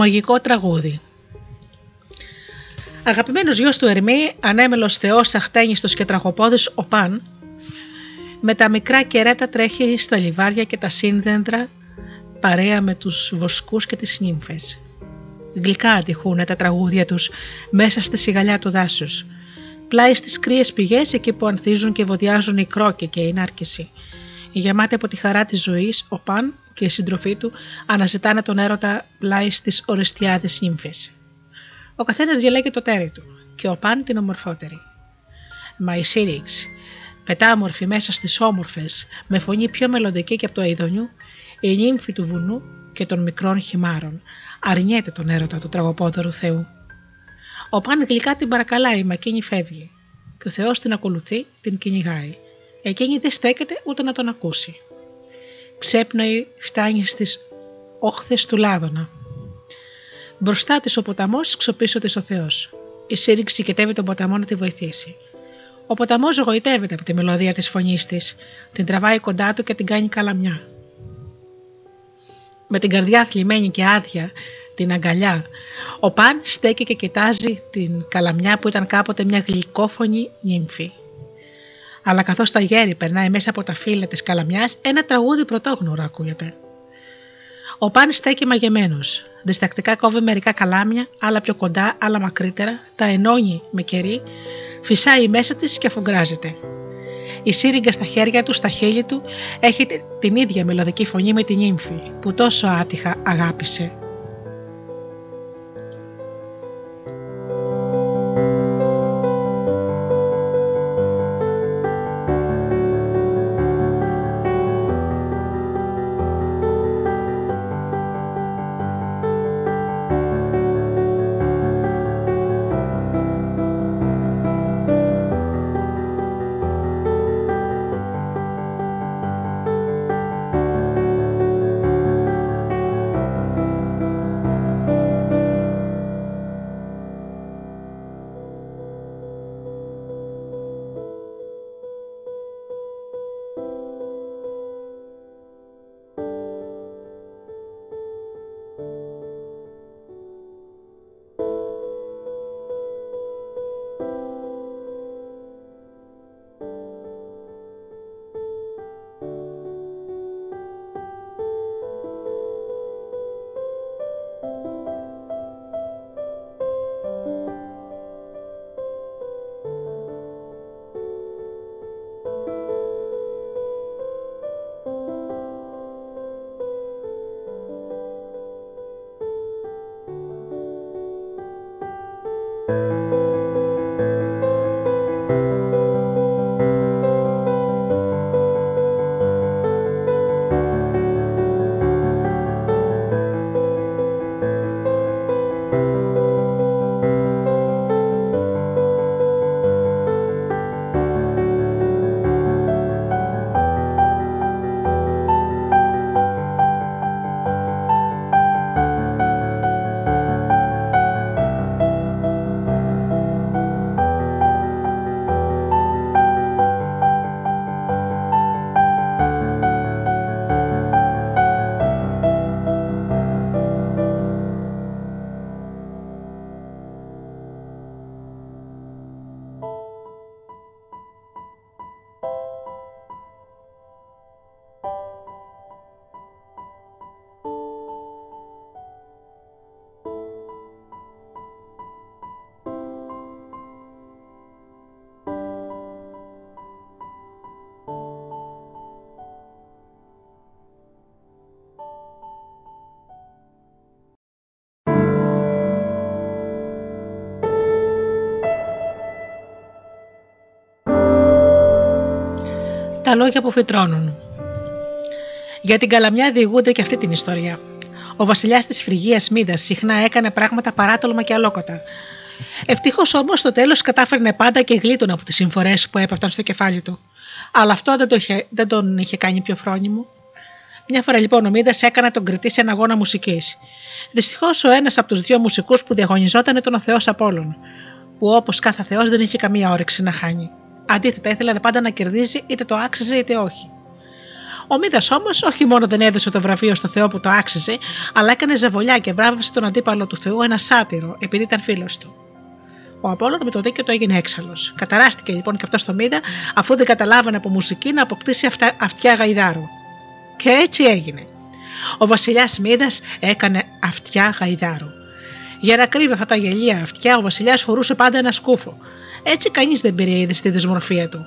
μαγικό τραγούδι. Αγαπημένος γιος του Ερμή, ανέμελος θεός αχτένιστος και τραγωπόδης ο Παν, με τα μικρά κερέτα τρέχει στα λιβάρια και τα σύνδεντρα παρέα με τους βοσκούς και τις νύμφες. Γλυκά αντιχούν τα τραγούδια τους μέσα στη σιγαλιά του δάσους. Πλάι στις κρύες πηγές εκεί που ανθίζουν και βοδιάζουν η κρόκη και η νάρκηση. Γεμάτη από τη χαρά της ζωής, ο Παν και η σύντροφή του αναζητάνε τον έρωτα πλάι στις ορεστιάδες νύμφες. Ο καθένας διαλέγει το τέρι του και ο Παν την ομορφότερη. Μα η Σύριξ, πετάμορφη μέσα στις όμορφες, με φωνή πιο μελλοντική και από το αιδονιού, η νύμφη του βουνού και των μικρών χυμάρων, αρνιέται τον έρωτα του τραγωπόδωρου Θεού. Ο Παν γλυκά την παρακαλάει, μα εκείνη φεύγει. Και ο Θεός την ακολουθεί, την κυνηγάει. Εκείνη δεν στέκεται ούτε να τον ακούσει. Ξέπνοη φτάνει στις όχθες του Λάδωνα. Μπροστά της ο ποταμός, ξοπίσω της ο Θεός. Η σύρρηξη κοιτεύει τον ποταμό να τη βοηθήσει. Ο ποταμός γοητεύεται από τη μελωδία της φωνής της, την τραβάει κοντά του και την κάνει καλαμιά. Με την καρδιά θλιμμένη και άδεια, την αγκαλιά, ο Παν στέκει και κοιτάζει την καλαμιά που ήταν κάποτε μια γλυκόφωνη νύμφη αλλά καθώς τα γέρι περνάει μέσα από τα φύλλα της καλαμιάς, ένα τραγούδι πρωτόγνωρο ακούγεται. Ο Πάνης στέκει μαγεμένος. Διστακτικά κόβει μερικά καλάμια, άλλα πιο κοντά, άλλα μακρύτερα, τα ενώνει με κερί, φυσάει μέσα της και αφουγκράζεται. Η σύριγγα στα χέρια του, στα χείλη του, έχει την ίδια μελωδική φωνή με την νύμφη που τόσο άτυχα αγάπησε λόγια που φυτρώνουν. Για την καλαμιά διηγούνται και αυτή την ιστορία. Ο βασιλιάς της Φρυγία Μίδας συχνά έκανε πράγματα παράτολμα και αλόκοτα. Ευτυχώς όμως στο τέλος κατάφερνε πάντα και γλίτωνε από τις συμφορές που έπεφταν στο κεφάλι του. Αλλά αυτό δεν, το είχε, δεν τον είχε κάνει πιο φρόνιμο. Μια φορά λοιπόν ο Μίδας έκανε τον κριτή σε ένα αγώνα μουσικής. Δυστυχώς ο ένας από τους δύο μουσικούς που διαγωνιζόταν ήταν ο Θεός Απόλων, που όπως κάθε Θεός δεν είχε καμία όρεξη να χάνει. Αντίθετα, ήθελε πάντα να κερδίζει είτε το άξιζε είτε όχι. Ο Μίδας όμως όχι μόνο δεν έδωσε το βραβείο στο Θεό που το άξιζε, αλλά έκανε ζεβολιά και βράβευσε τον αντίπαλο του Θεού ένα σάτυρο, επειδή ήταν φίλος του. Ο Απόλλων με το δίκαιο του έγινε έξαλλος. Καταράστηκε λοιπόν και αυτός στο Μίδα, αφού δεν καταλάβανε από μουσική να αποκτήσει αυτα... αυτιά γαϊδάρου. Και έτσι έγινε. Ο βασιλιάς Μίδας έκανε αυτιά γαϊδάρου. Για να κρύβει αυτά τα γελία αυτιά, ο βασιλιάς φορούσε πάντα ένα σκούφο. Έτσι κανείς δεν πήρε είδη στη δυσμορφία του.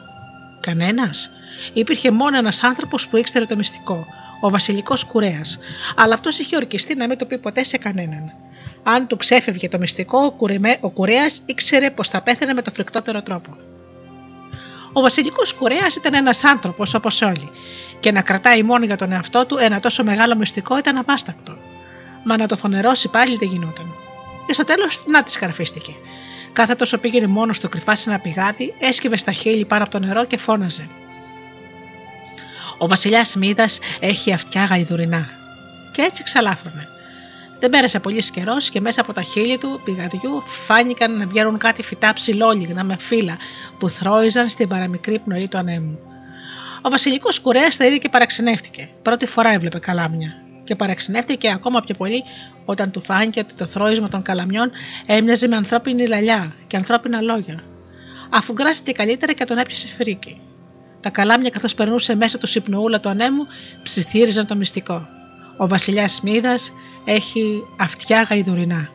Κανένας. Υπήρχε μόνο ένας άνθρωπος που ήξερε το μυστικό, ο βασιλικός κουρέας, αλλά αυτός είχε ορκιστεί να μην το πει ποτέ σε κανέναν. Αν του ξέφευγε το μυστικό, ο κουρέας ήξερε πως θα πέθανε με το φρικτότερο τρόπο. Ο βασιλικός κουρέας ήταν ένας άνθρωπος όπως όλοι, και να κρατάει μόνο για τον εαυτό του ένα τόσο μεγάλο μυστικό ήταν απάστακτο. Μα να το φωνερώσει πάλι δεν γινόταν. Και στο τέλος να τη σκαρφίστηκε. Κάθε τόσο πήγαινε μόνος στο κρυφά σε ένα πηγάδι, έσκυβε στα χείλη πάνω από το νερό και φώναζε. Ο βασιλιάς Μίδας έχει αυτιά γαϊδουρινά. Και έτσι ξαλάφρωνε. Δεν πέρασε πολύς καιρός και μέσα από τα χείλη του πηγαδιού φάνηκαν να βγαίνουν κάτι φυτά ψηλόλιγνα με φύλλα που θρόιζαν στην παραμικρή πνοή του ανέμου. Ο βασιλικός κουρέας τα είδε και παραξενεύτηκε. Πρώτη φορά έβλεπε καλάμια. Και παραξενεύτηκε ακόμα πιο πολύ όταν του φάνηκε ότι το θρόισμα των καλαμιών έμοιαζε με ανθρώπινη λαλιά και ανθρώπινα λόγια. Αφού γκράστηκε καλύτερα και τον έπιασε φρίκι. Τα καλάμια καθώς περνούσε μέσα του υπνοούλα του ανέμου ψιθύριζαν το μυστικό. Ο βασιλιάς Μίδας έχει αυτιά γαϊδουρινά.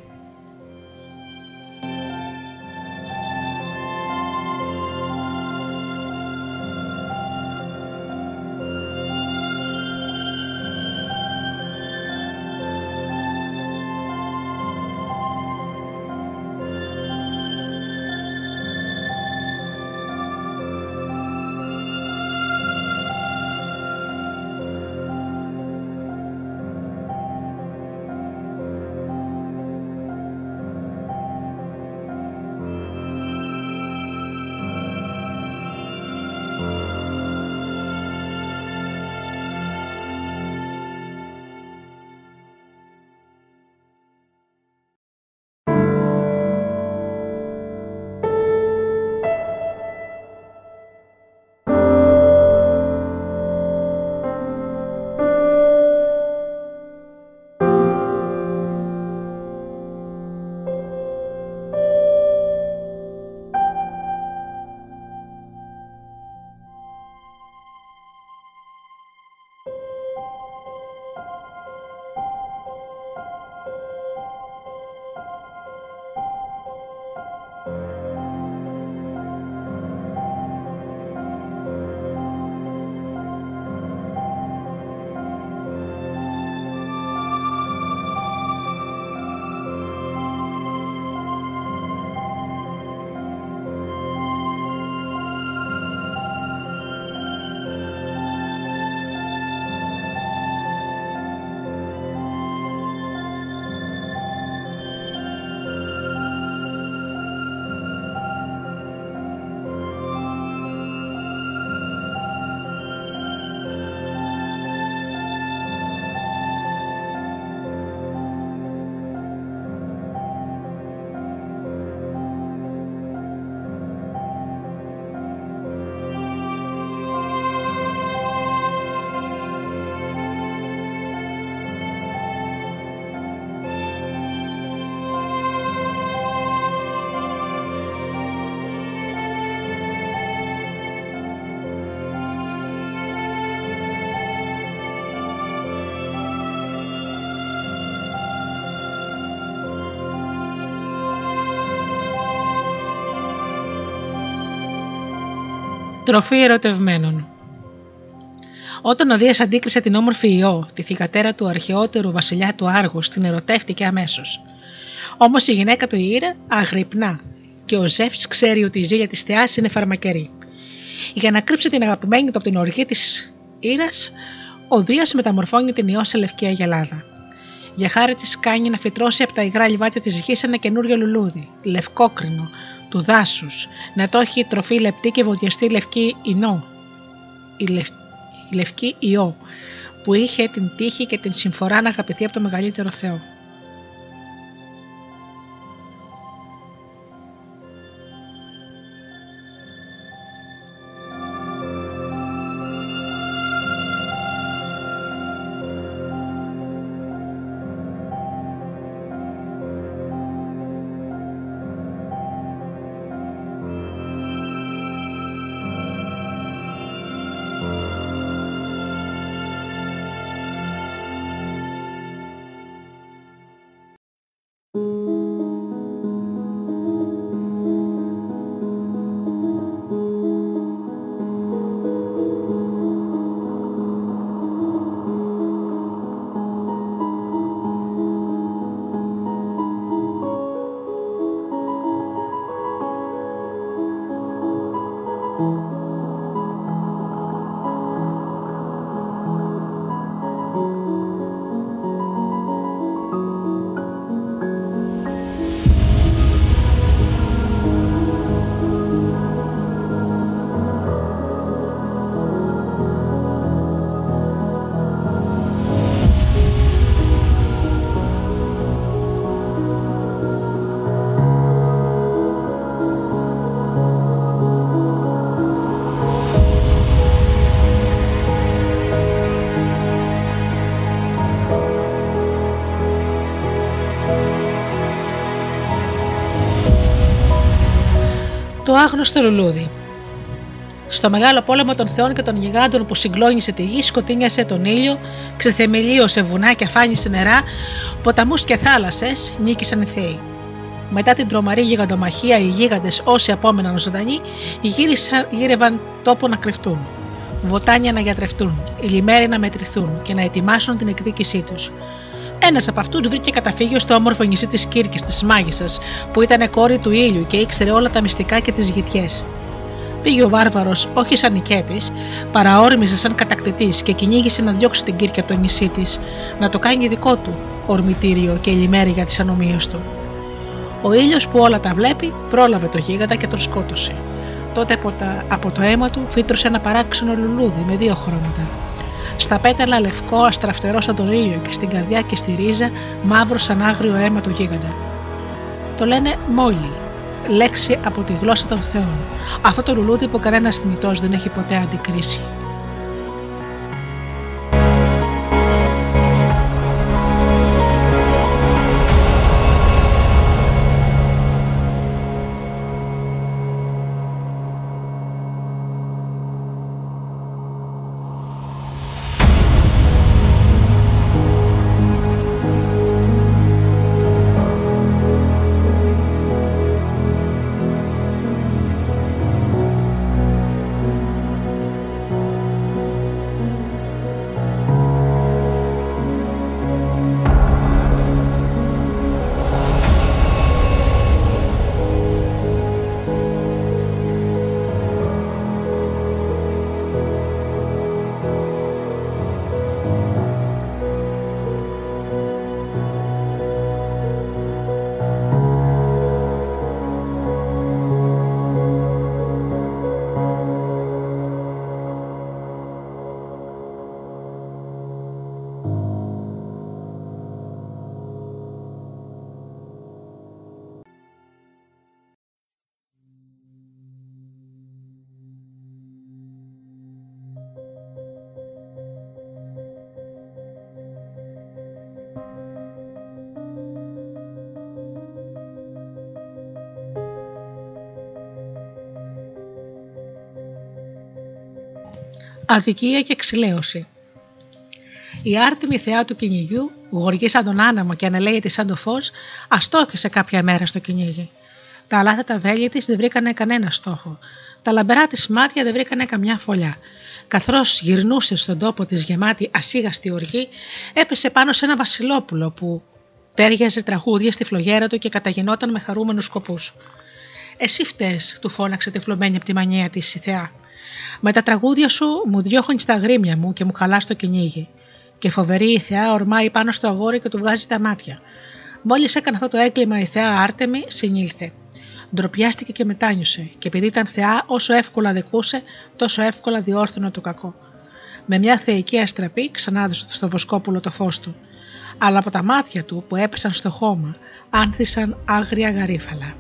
Τροφή ερωτευμένων. Όταν ο Δίας αντίκρισε την όμορφη Ιώ, τη θηγατέρα του αρχαιότερου βασιλιά του Άργους, την ερωτεύτηκε αμέσως. Όμως η γυναίκα του Ήρα αγρυπνά και ο Ζεύς ξέρει ότι η ζήλια της θεάς είναι φαρμακερή. Για να κρύψει την αγαπημένη του από την οργή της Ήρας, ο Δίας μεταμορφώνει την ιό σε λευκή αγελάδα. Για χάρη της κάνει να φυτρώσει από τα υγρά λιβάτια της γης ένα καινούριο λουλούδι, λευκόκρινο, του δάσους, να το έχει τροφή λεπτή και βοδιαστή λευκή ινό. Η, λευ... η λευκή ιό, που είχε την τύχη και την συμφορά να αγαπηθεί από το μεγαλύτερο Θεό. Άγνωστο λουλούδι. Στο μεγάλο πόλεμο των θεών και των γιγάντων που συγκλώνησε τη γη, σκοτίνιασε τον ήλιο, ξεθεμελίωσε βουνά και αφάνισε νερά, ποταμούς και θάλασσες, νίκησαν οι θεοί. Μετά την τρομαρή γιγαντομαχία, οι γίγαντες όσοι απόμεναν ζωντανοί γύρισαν, γύρευαν τόπο να κρυφτούν. Βοτάνια να γιατρευτούν, οι λιμέροι να μετρηθούν και να ετοιμάσουν την εκδίκησή τους. Ένας από αυτούς βρήκε καταφύγιο στο όμορφο νησί της Κύρκης, της Μάγισσας, που ήταν κόρη του ήλιου και ήξερε όλα τα μυστικά και τις γητιές. Πήγε ο βάρβαρος, όχι σαν νικέτης, παραόρμησε σαν κατακτητής και κυνήγησε να διώξει την Κύρκη από το νησί της, να το κάνει δικό του ορμητήριο και λιμέρι για τις ανομίες του. Ο ήλιος που όλα τα βλέπει, πρόλαβε το γίγαντα και τον σκότωσε. Τότε από, τα, από το αίμα του φύτρωσε ένα παράξενο λουλούδι με δύο χρώματα. Στα πέταλα λευκό αστραφτερό σαν τον ήλιο και στην καρδιά και στη ρίζα μαύρο σαν άγριο αίμα του γίγαντα. Το λένε μόλι, λέξη από τη γλώσσα των θεών. Αυτό το λουλούδι που κανένας θνητός δεν έχει ποτέ αντικρίσει. Αδικία και εξηλαίωση. Η άρτιμη θεά του κυνηγιού, γοργής σαν τον άναμο και ανελέγεται σαν το φως, αστόχησε κάποια μέρα στο κυνήγι. Τα αλάθα τα βέλη της δεν βρήκανε κανένα στόχο. Τα λαμπερά της μάτια δεν βρήκανε καμιά φωλιά. Καθώ γυρνούσε στον τόπο της γεμάτη ασίγαστη οργή, έπεσε πάνω σε ένα βασιλόπουλο που τέριαζε τραγούδια στη φλογέρα του και καταγινόταν με χαρούμενους σκοπούς. Εσύ φταίει, του φώναξε τυφλωμένη από τη μανία της η θεά. Με τα τραγούδια σου μου διώχνει τα γρήμια μου και μου χαλάς το κυνήγι. Και φοβερή η θεά ορμάει πάνω στο αγόρι και του βγάζει τα μάτια. Μόλις έκανε αυτό το έγκλημα η θεά Άρτεμι, συνήλθε. Ντροπιάστηκε και μετάνιωσε, και επειδή ήταν θεά, όσο εύκολα δεκούσε, τόσο εύκολα διόρθωνε το κακό. Με μια θεϊκή αστραπή ξανάδωσε στο Βοσκόπουλο το φως του. Αλλά από τα μάτια του που έπεσαν στο χώμα, άνθησαν άγρια γαρίφαλα.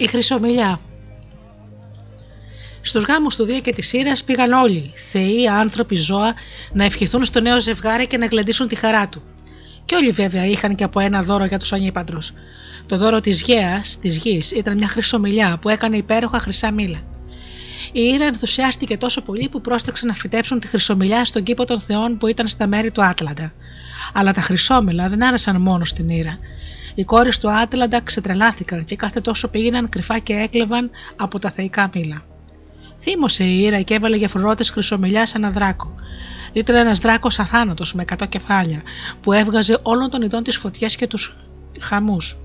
Η Χρυσομιλιά. Στους γάμους του Δία και της Σύρας πήγαν όλοι, θεοί, άνθρωποι, ζώα, να ευχηθούν στο νέο ζευγάρι και να γλεντήσουν τη χαρά του. Και όλοι βέβαια είχαν και από ένα δώρο για τους ανήπαντρους. Το δώρο της Γαία, της γης, ήταν μια χρυσομιλιά που έκανε υπέροχα χρυσά μήλα. Η Ήρα ενθουσιάστηκε τόσο πολύ που πρόσταξε να φυτέψουν τη χρυσομιλιά στον κήπο των θεών που ήταν στα μέρη του Άτλαντα. Αλλά τα χρυσόμιλα δεν άρεσαν μόνο στην Ήρα. Οι κόρες του Άτλαντα ξετρελάθηκαν και κάθε τόσο πήγαιναν κρυφά και έκλεβαν από τα θεϊκά μήλα. Θύμωσε η Ήρα και έβαλε για φρουρότες χρυσομιλιάς σε ένα δράκο. Ήταν ένας δράκος αθάνατος με 100 κεφάλια, που έβγαζε όλων των ειδών της φωτιάς και τους χαμούς.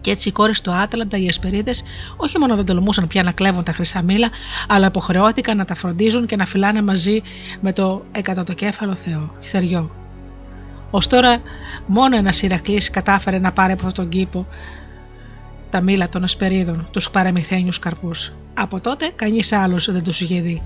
Και έτσι οι κόρες του Άτλαντα, οι Εσπερίδες, όχι μόνο δεν τολμούσαν πια να κλέβουν τα χρυσά μήλα, αλλά υποχρεώθηκαν να τα φροντίζουν και να φυλάνε μαζί με το εκατοτοκέφαλο Θεό, Θεριό. Ω τώρα μόνο ένα Ηρακλή κατάφερε να πάρει από αυτόν τον κήπο τα μήλα των ασπερίδων, τους παραμυθένιους καρπούς. Από τότε κανείς άλλος δεν τους είχε δει.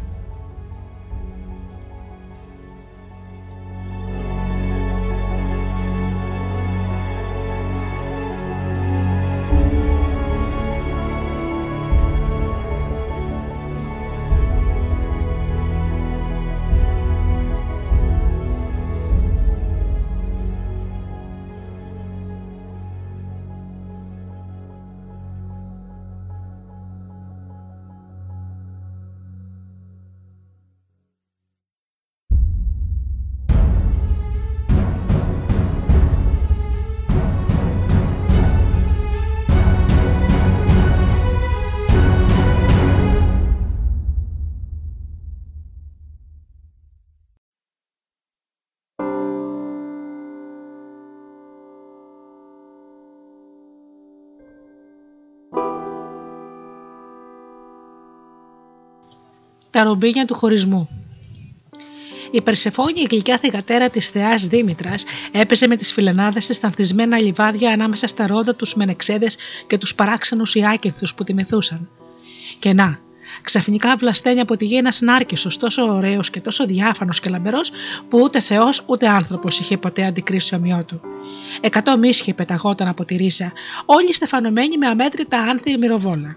Τα ρομπίνια του χωρισμού. Η Περσεφόνη, η γλυκιά θηγατέρα της θεάς Δήμητρας, έπαιζε με τις φιλενάδες της στα ανθισμένα λιβάδια ανάμεσα στα ρόδα τους μενεξέδες και τους παράξενους ιάκυνθου που τη μεθούσαν. Και να, ξαφνικά βλασταίνει από τη γη ένας νάρκισο τόσο ωραίος και τόσο διάφανος και λαμπερός, που ούτε Θεός ούτε άνθρωπος είχε ποτέ αντικρίσει ομοιό του. Εκατό μίσχε πεταγόταν από τη ρίζα, όλοι στεφανωμένοι με αμέτρητα άνθη μυροβόλα.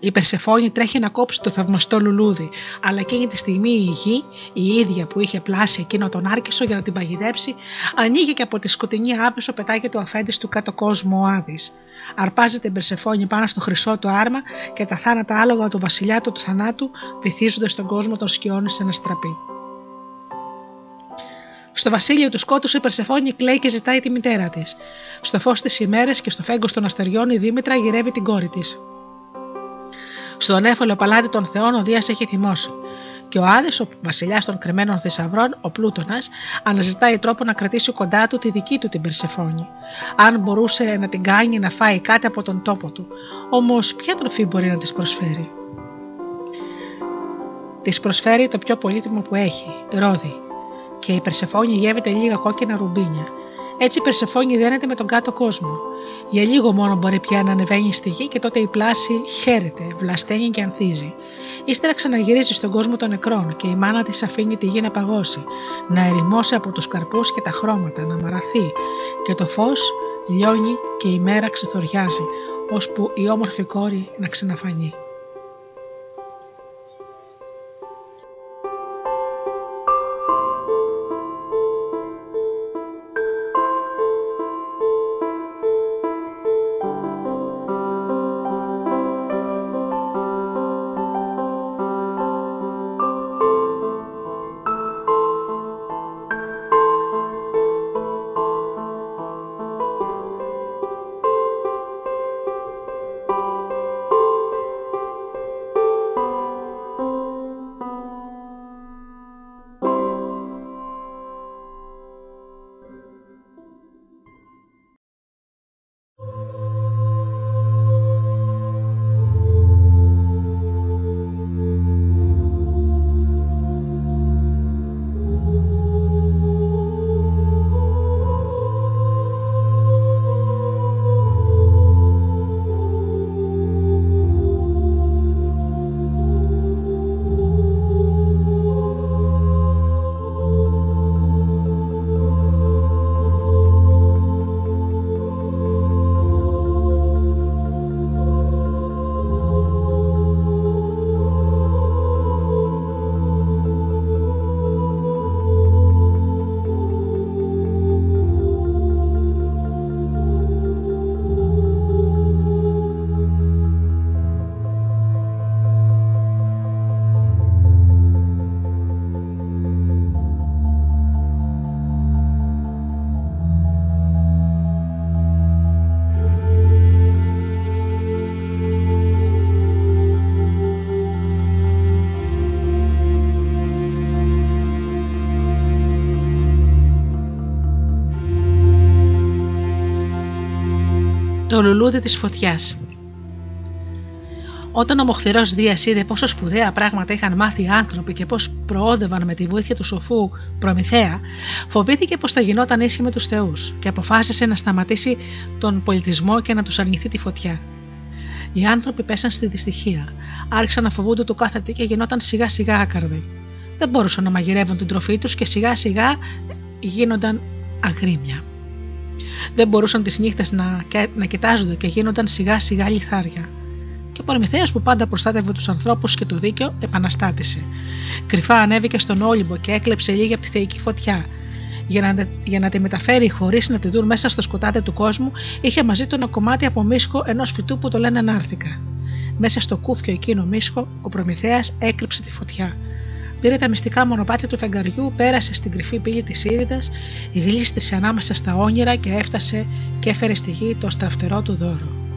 Η Περσεφόνη τρέχει να κόψει το θαυμαστό λουλούδι, αλλά εκείνη τη στιγμή η γη, η ίδια που είχε πλάσει εκείνο τον Άρκισο για να την παγιδέψει, ανοίγει και από τη σκοτεινή άπεσο πετάγεται ο αφέντης του κάτω κόσμου ο Άδης. Αρπάζει την Περσεφόνη πάνω στο χρυσό του άρμα και τα θάνατα άλογα του βασιλιά του, του θανάτου βυθίζονται στον κόσμο των σκιών σε ένα στραπή. Στο βασίλειο του σκότου η Περσεφόνη κλαίει και ζητάει τη μητέρα της. Στο φως της ημέρας και στο φέγκο των αστεριών η Δήμητρα γυρεύει την κόρη της. Στο ανέφαλο παλάτι των Θεών ο Δίας έχει θυμώσει. Και ο Άδης, ο βασιλιάς των κρυμμένων θησαυρών, ο Πλούτονα, αναζητάει τρόπο να κρατήσει κοντά του τη δική του την Περσεφόνη. Αν μπορούσε να την κάνει να φάει κάτι από τον τόπο του. Όμως, ποια τροφή μπορεί να της προσφέρει; Της προσφέρει το πιο πολύτιμο που έχει, ρόδι. Και η Περσεφόνη γεύεται λίγα κόκκινα ρουμπίνια. Έτσι η Περσεφόνη δένεται με τον κάτω κόσμο. Για λίγο μόνο μπορεί πια να ανεβαίνει στη γη και τότε η πλάση χαίρεται, βλασταίνει και ανθίζει. Ύστερα ξαναγυρίζει στον κόσμο των νεκρών και η μάνα της αφήνει τη γη να παγώσει, να ερημώσει από τους καρπούς και τα χρώματα, να μαραθεί και το φως λιώνει και η μέρα ξεθοριάζει, ώσπου η όμορφη κόρη να ξαναφανεί. Λουλούδι της φωτιάς. Όταν ο Μοχθηρός Δίας είδε πόσο σπουδαία πράγματα είχαν μάθει οι άνθρωποι και πώς προόδευαν με τη βοήθεια του σοφού Προμηθέα, φοβήθηκε πως θα γινόταν ίσχυ με τους Θεούς και αποφάσισε να σταματήσει τον πολιτισμό και να τους αρνηθεί τη φωτιά. Οι άνθρωποι πέσαν στη δυστυχία, άρχισαν να φοβούνται το κάθε τι και γινόταν σιγά σιγά άκαρδοι. Δεν μπορούσαν να μαγειρεύουν την τροφή τους και σιγά σιγά γίνονταν αγρίμια δεν μπορούσαν τις νύχτες να, να κοιτάζονται και γίνονταν σιγά σιγά λιθάρια. Και ο Προμηθέας που πάντα προστάτευε τους ανθρώπους και το δίκαιο, επαναστάτησε. Κρυφά ανέβηκε στον Όλυμπο και έκλεψε λίγη από τη θεϊκή φωτιά. Για να, για να τη μεταφέρει χωρίς να τη δουν μέσα στο σκοτάδι του κόσμου, είχε μαζί του ένα κομμάτι από μίσχο ενός φυτού που το λένε Νάρθηκα. Μέσα στο κούφιο εκείνο μίσχο, ο Προμηθέας έκλειψε τη φωτιά. Πήρε τα μυστικά μονοπάτια του φεγγαριού, πέρασε στην κρυφή πύλη της Ήρυδα, γλίστησε ανάμεσα στα όνειρα και έφτασε και έφερε στη γη το στραφτερό του δώρο.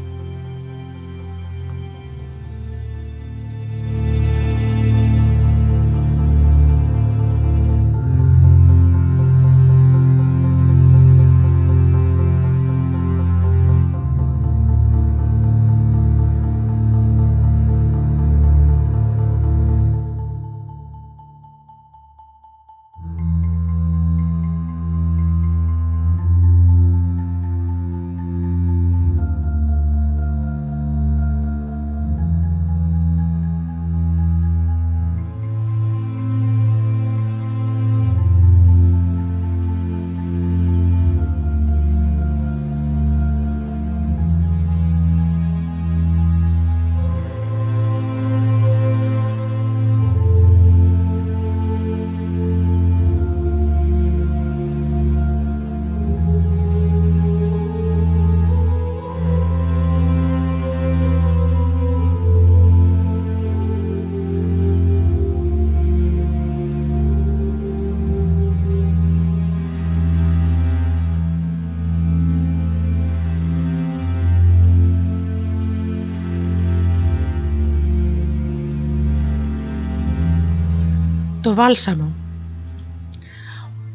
Το βάλσαμο.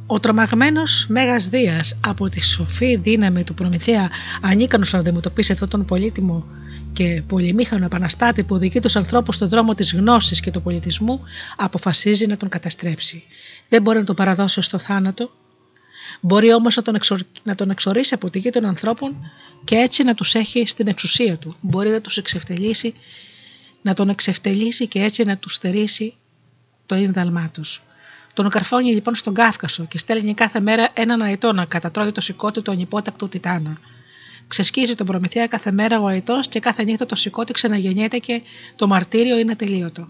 Ο τρομαγμένος Μέγας Δίας από τη σοφή δύναμη του Προμηθέα, ανίκανος να αντιμετωπίσει αυτόν τον πολύτιμο και πολυμήχανο επαναστάτη που οδηγεί τους ανθρώπους στον δρόμο της γνώσης και του πολιτισμού, αποφασίζει να τον καταστρέψει. Δεν μπορεί να τον παραδώσει στο θάνατο. Μπορεί όμως να τον, να τον εξορίσει από τη γη των ανθρώπων και έτσι να τους έχει στην εξουσία του. Μπορεί να τους εξευτελίσει, να τον εξευτελίσει και έτσι να τους στερήσει το ίνδαλμά τους. Τον καρφώνει λοιπόν στον Κάφκασο και στέλνει κάθε μέρα έναν αετό να κατατρώει το σηκώτη του ανυπότακτου Τιτάνα. Ξεσκίζει τον προμηθεία κάθε μέρα ο αετός και κάθε νύχτα το σηκώτη ξαναγεννιέται και το μαρτύριο είναι τελείωτο.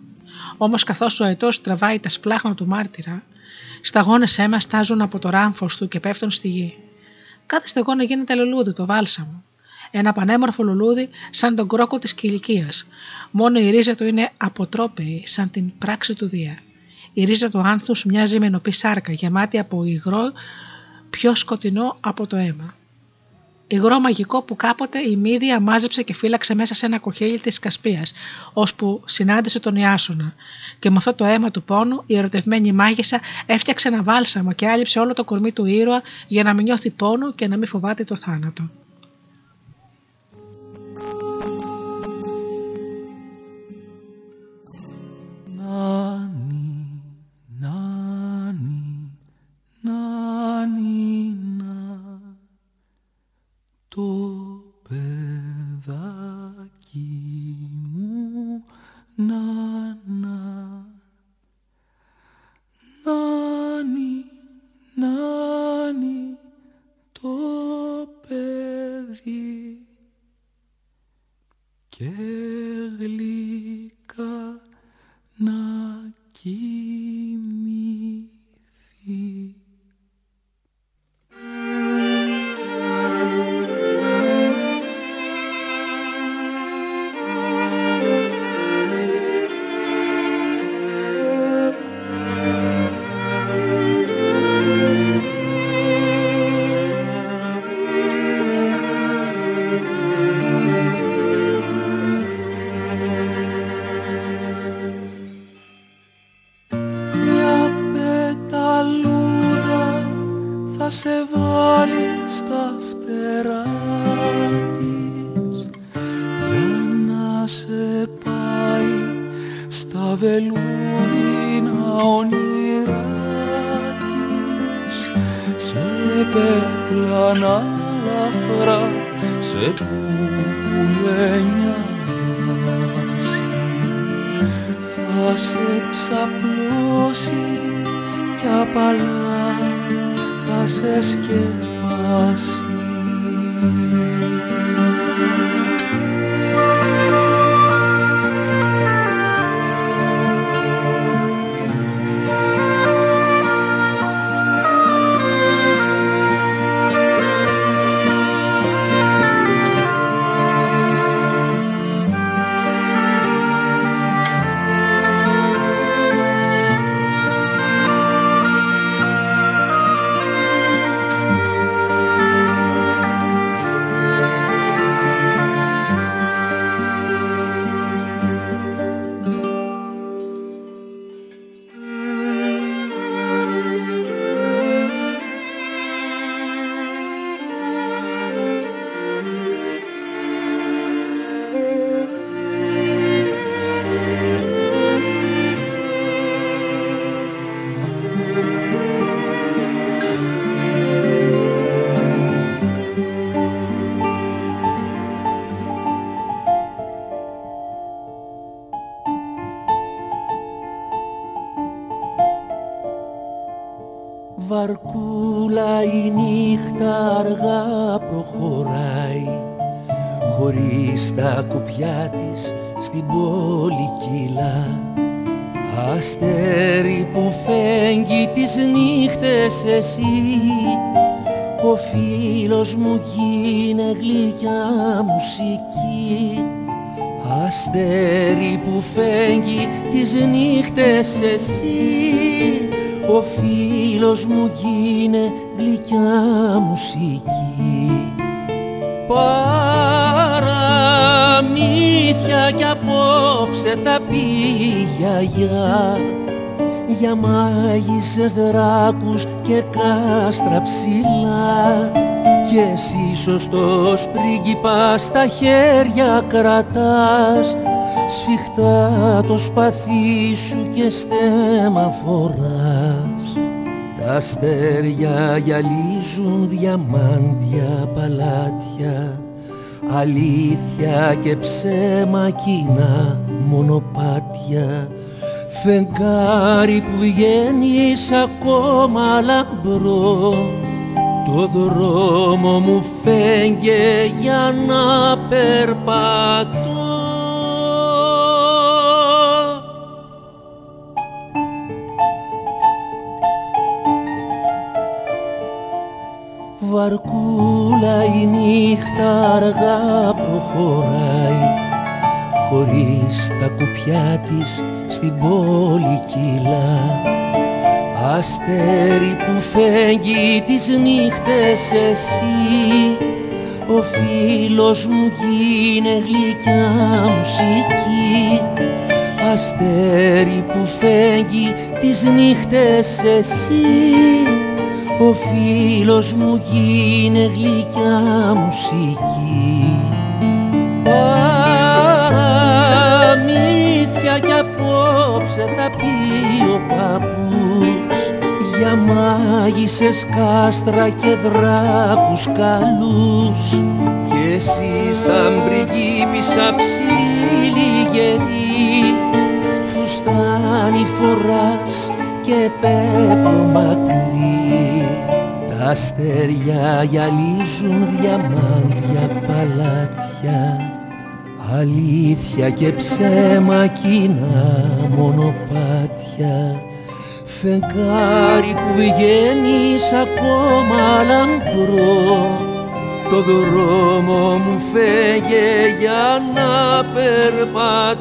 Όμως καθώς ο αετός τραβάει τα σπλάχνα του μάρτυρα, σταγόνες αίμα στάζουν από το ράμφος του και πέφτουν στη γη. Κάθε στεγόνα γίνεται λουλούδι, το βάλσαμο. Ένα πανέμορφο λουλούδι σαν τον κρόκο της κηλικίας. Μόνο η ρίζα του είναι αποτρόπαιη σαν την πράξη του Δία. Η ρίζα του άνθους μοιάζει με νοπή σάρκα γεμάτη από υγρό πιο σκοτεινό από το αίμα. Υγρό μαγικό που κάποτε η Μύδια μάζεψε και φύλαξε μέσα σε ένα κοχύλι της Κασπίας, ώσπου συνάντησε τον Ιάσονα. Και με αυτό το αίμα του πόνου η ερωτευμένη μάγισσα έφτιαξε ένα βάλσαμο και άλυψε όλο το κορμί του ήρωα για να μην νιώθει πόνο και να μην φοβάται το θάνατο. Εσύ ο φίλος μου γίνε γλυκιά μουσική. Αστέρι που φέγγει τις νύχτες εσύ ο φίλος μου γίνε γλυκιά μουσική. Παραμύθια κι απόψε θα πει γιαγιά για μάγισσες δράκους και κάστρα ψηλά. Και εσύ σωστός πρίγκιπας στα χέρια κρατάς. Σφιχτά το σπαθί σου και στέμα φοράς. Τα Τα αστέρια γυαλίζουν διαμάντια παλάτια. Αλήθεια και ψέμα κοινά μονοπάτια Φεγγάρι που βγαίνει ακόμα λαμπρό. Το δρόμο μου φέγγε για να περπατώ. Βαρκούλα η νύχτα αργά προχωράει χωρίς τα κουπιά της στην πόλη κυλά. Αστέρι που φέγγει τις νύχτες εσύ. Ο φίλος μου γίνε γλυκιά μουσική. Αστέρι που φέγγει τις νύχτες εσύ. Ο φίλος μου γίνε γλυκιά μουσική απόψε θα πει ο παππούς για μάγισσες κάστρα και δράκους καλούς. Κι εσύ σαν πριγκίπισσα ψήλη γερή φουστάνι φοράς και πέπλο μακρύ τα αστέρια γυαλίζουν διαμάντια παλάτια αλήθεια και ψέμα κοινά μονοπάτια. Φεγγάρι που βγαίνει ακόμα λαμπρό. Το δρόμο μου φέγε για να περπατώ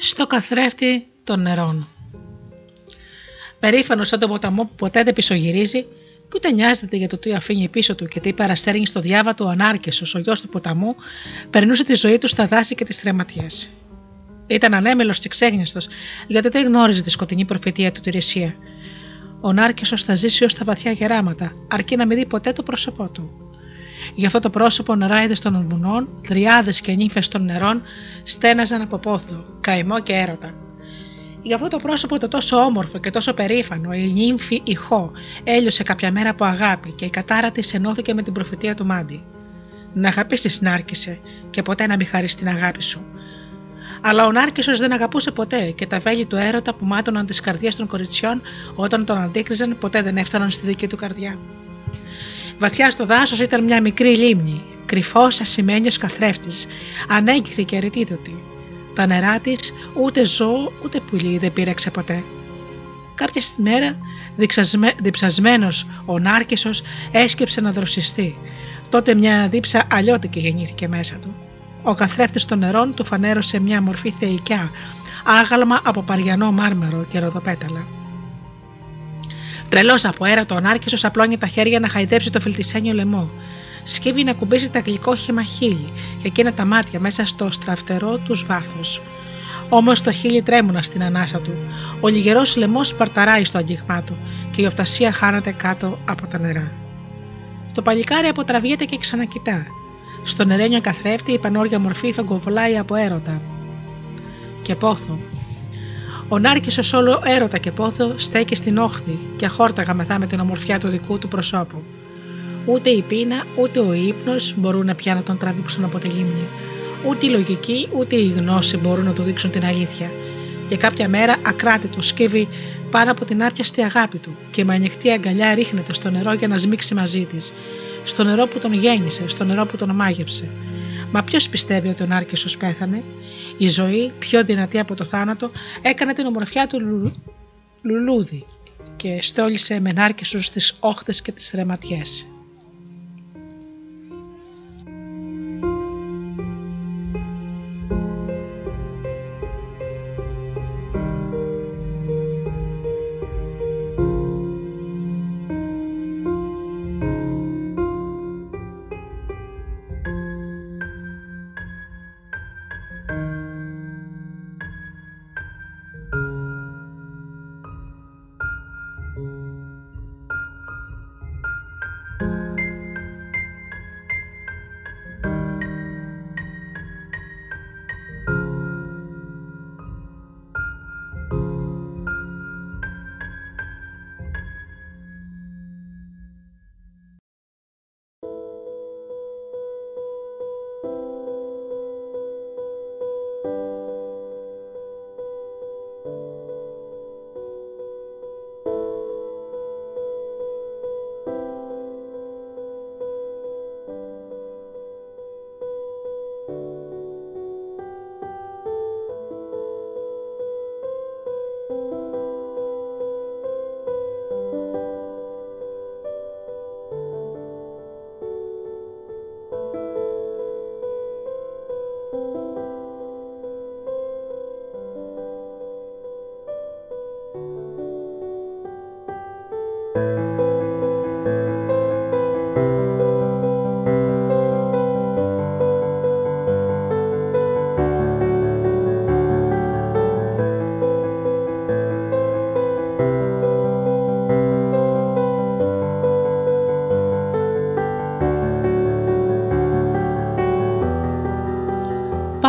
στο καθρέφτη των νερών. Περήφανος σαν τον ποταμό που ποτέ δεν πισωγυρίζει και ούτε νοιάζεται για το τι αφήνει πίσω του και τι παραστέρνει στο διάβατο ο Ανάρκεσος, ο γιος του ποταμού, περνούσε τη ζωή του στα δάση και τις τρεματιές. Ήταν ανέμελος και ξέγνιστος, γιατί δεν γνώριζε τη σκοτεινή προφητεία του Τηρησία. Ο Νάρκεσο θα ζήσει ως τα βαθιά γεράματα, αρκεί να μην δει ποτέ το πρόσωπό του. Γι' αυτό το πρόσωπο νεράιδε των βουνών, τριάδε και νύφες των νερών στέναζαν από πόθο, καημό και έρωτα. Γι' αυτό το πρόσωπο το τόσο όμορφο και τόσο περήφανο, η νύμφη Ιχώ έλειωσε κάποια μέρα από αγάπη και η κατάρα της ενώθηκε με την προφητεία του Μάντι. Να αγαπήσεις Νάρκησε και ποτέ να μην χαρίσει την αγάπη σου. Αλλά ο Νάρκησος δεν αγαπούσε ποτέ και τα βέλη του έρωτα που μάτωναν τις καρδιές των κοριτσιών όταν τον αντίκριζαν ποτέ δεν έφταναν στη δική του καρδιά. Βαθιά στο δάσος ήταν μια μικρή λίμνη, κρυφός ασημένιος καθρέφτης, ανέγκυθη και αρετίδωτη. Τα νερά της ούτε ζώο ούτε πουλί δεν πήρεξε ποτέ. Κάποια μέρα, διψασμένος ο Νάρκησος έσκεψε να δροσιστεί. Τότε μια δίψα αλλιώτικη γεννήθηκε μέσα του. Ο καθρέφτης των νερών του φανέρωσε μια μορφή θεϊκιά, άγαλμα από παριανό μάρμαρο και ροδοπέταλα. Τρελός από έρατο, ο Νάρκησο απλώνει τα χέρια να χαϊδέψει το φιλτισένιο λαιμό. Σκύβει να κουμπίσει τα γλυκόχημα χείλη και εκείνα τα μάτια μέσα στο στραφτερό τους βάθος. Όμως το χείλη τρέμουνα στην ανάσα του. Ο λιγερός λαιμός σπαρταράει στο αγγίγμά του και η οπτασία χάνεται κάτω από τα νερά. Το παλικάρι αποτραβιέται και ξανακοιτά. Στον νερένιο καθρέφτη η πανόρια μορφή φαγκοβολάει από έρωτα. Και πόθο, ο Νάρκης όλο έρωτα και πόθο στέκει στην όχθη και αχόρταγα μεθά με την ομορφιά του δικού του προσώπου. Ούτε η πείνα ούτε ο ύπνος μπορούν να πια να τον τραβήξουν από τη λίμνη. Ούτε η λογική ούτε η γνώση μπορούν να του δείξουν την αλήθεια. Και κάποια μέρα ακράτητο σκύβει πάνω από την άπιαστη αγάπη του και με ανοιχτή αγκαλιά ρίχνεται στο νερό για να σμίξει μαζί της. Στο νερό που τον γέννησε, στο νερό που τον μάγεψε. Μα ποιος πιστεύει ότι ο Νάρκησος πέθανε, η ζωή, πιο δυνατή από το θάνατο, έκανε την ομορφιά του λου... λουλούδι και στόλισε με Νάρκησο στις όχθες και τις ρεματιές.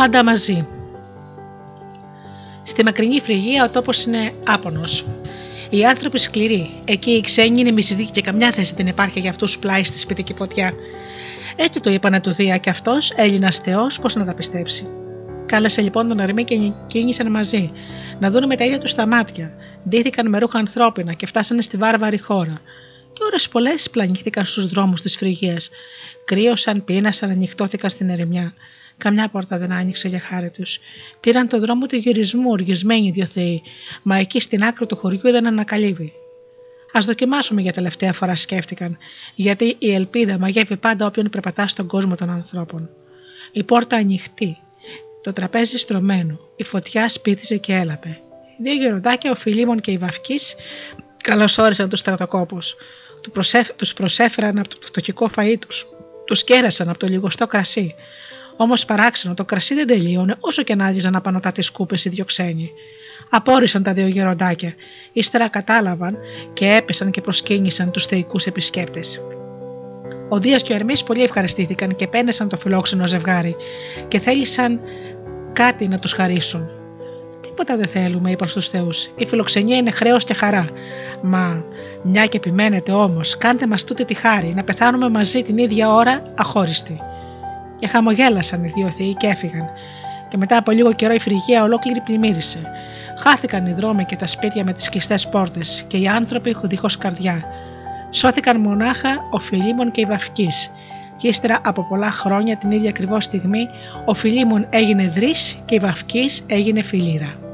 Πάντα μαζί. Στη μακρινή φρυγία ο τόπος είναι άπονος. Οι άνθρωποι σκληροί, εκεί οι ξένοι είναι μισητοί και καμιά θέση δεν υπάρχει για αυτούς πλάι στη σπιτική φωτιά. Έτσι το είπανε του Δία και αυτός, Έλληνας Θεός, πώς να τα πιστέψει. Κάλεσε λοιπόν τον Ερμή και κίνησαν μαζί, να δουν με τα ίδια τους τα μάτια. Ντύθηκαν με ρούχα ανθρώπινα και φτάσανε στη βάρβαρη χώρα. Και ώρες πολλές πλανήθηκαν στους δρόμους της φρυγίας. Κρύωσαν, πείνασαν, ανοιχτώθηκαν στην ερημιά. Καμιά πόρτα δεν άνοιξε για χάρη τους. Πήραν το δρόμο του γυρισμού, οργισμένοι δύο θεοί, μα εκεί στην άκρη του χωριού είδαν ένα καλύβι. Α δοκιμάσουμε για τελευταία φορά, σκέφτηκαν, γιατί η ελπίδα μαγεύει πάντα όποιον περπατά στον κόσμο των ανθρώπων. Η πόρτα ανοιχτή. Το τραπέζι στρωμένο, η φωτιά σπίτιζε και έλαπε. Οι δύο γεροντάκια, ο Φιλίμων και η Βαυκή, καλωσόρισαν τους στρατοκόπους. Τους προσέφεραν από το φτωχικό φαΐ τους. Τους κέρασαν από το λιγοστό κρασί. Όμως παράξενο, το κρασί δεν τελείωνε όσο και να άδειζαν απανωτά τις κούπε οι δύο ξένοι. Απόρρισαν τα δύο γεροντάκια. Ύστερα κατάλαβαν και έπεσαν και προσκύνησαν τους θεϊκούς επισκέπτες. Ο Δίας και ο Ερμής πολύ ευχαριστήθηκαν και πένεσαν το φιλόξενο ζευγάρι και θέλησαν κάτι να τους χαρίσουν. Τίποτα δεν θέλουμε, είπαν στους Θεούς. Η φιλοξενία είναι χρέος και χαρά. Μα μια και επιμένετε όμως, κάντε μας τούτη τη χάρη να πεθάνουμε μαζί την ίδια ώρα αχώριστοι. Και χαμογέλασαν οι δύο θεοί και έφυγαν. Και μετά από λίγο καιρό η φρυγία ολόκληρη πλημμύρισε. Χάθηκαν οι δρόμοι και τα σπίτια με τις κλειστές πόρτες και οι άνθρωποι δίχως καρδιά. Σώθηκαν μονάχα ο Φιλίμων και η Βαφκής. Και ύστερα από πολλά χρόνια την ίδια ακριβώς στιγμή ο Φιλίμων έγινε δρύς και η Βαφκής έγινε φιλήρα.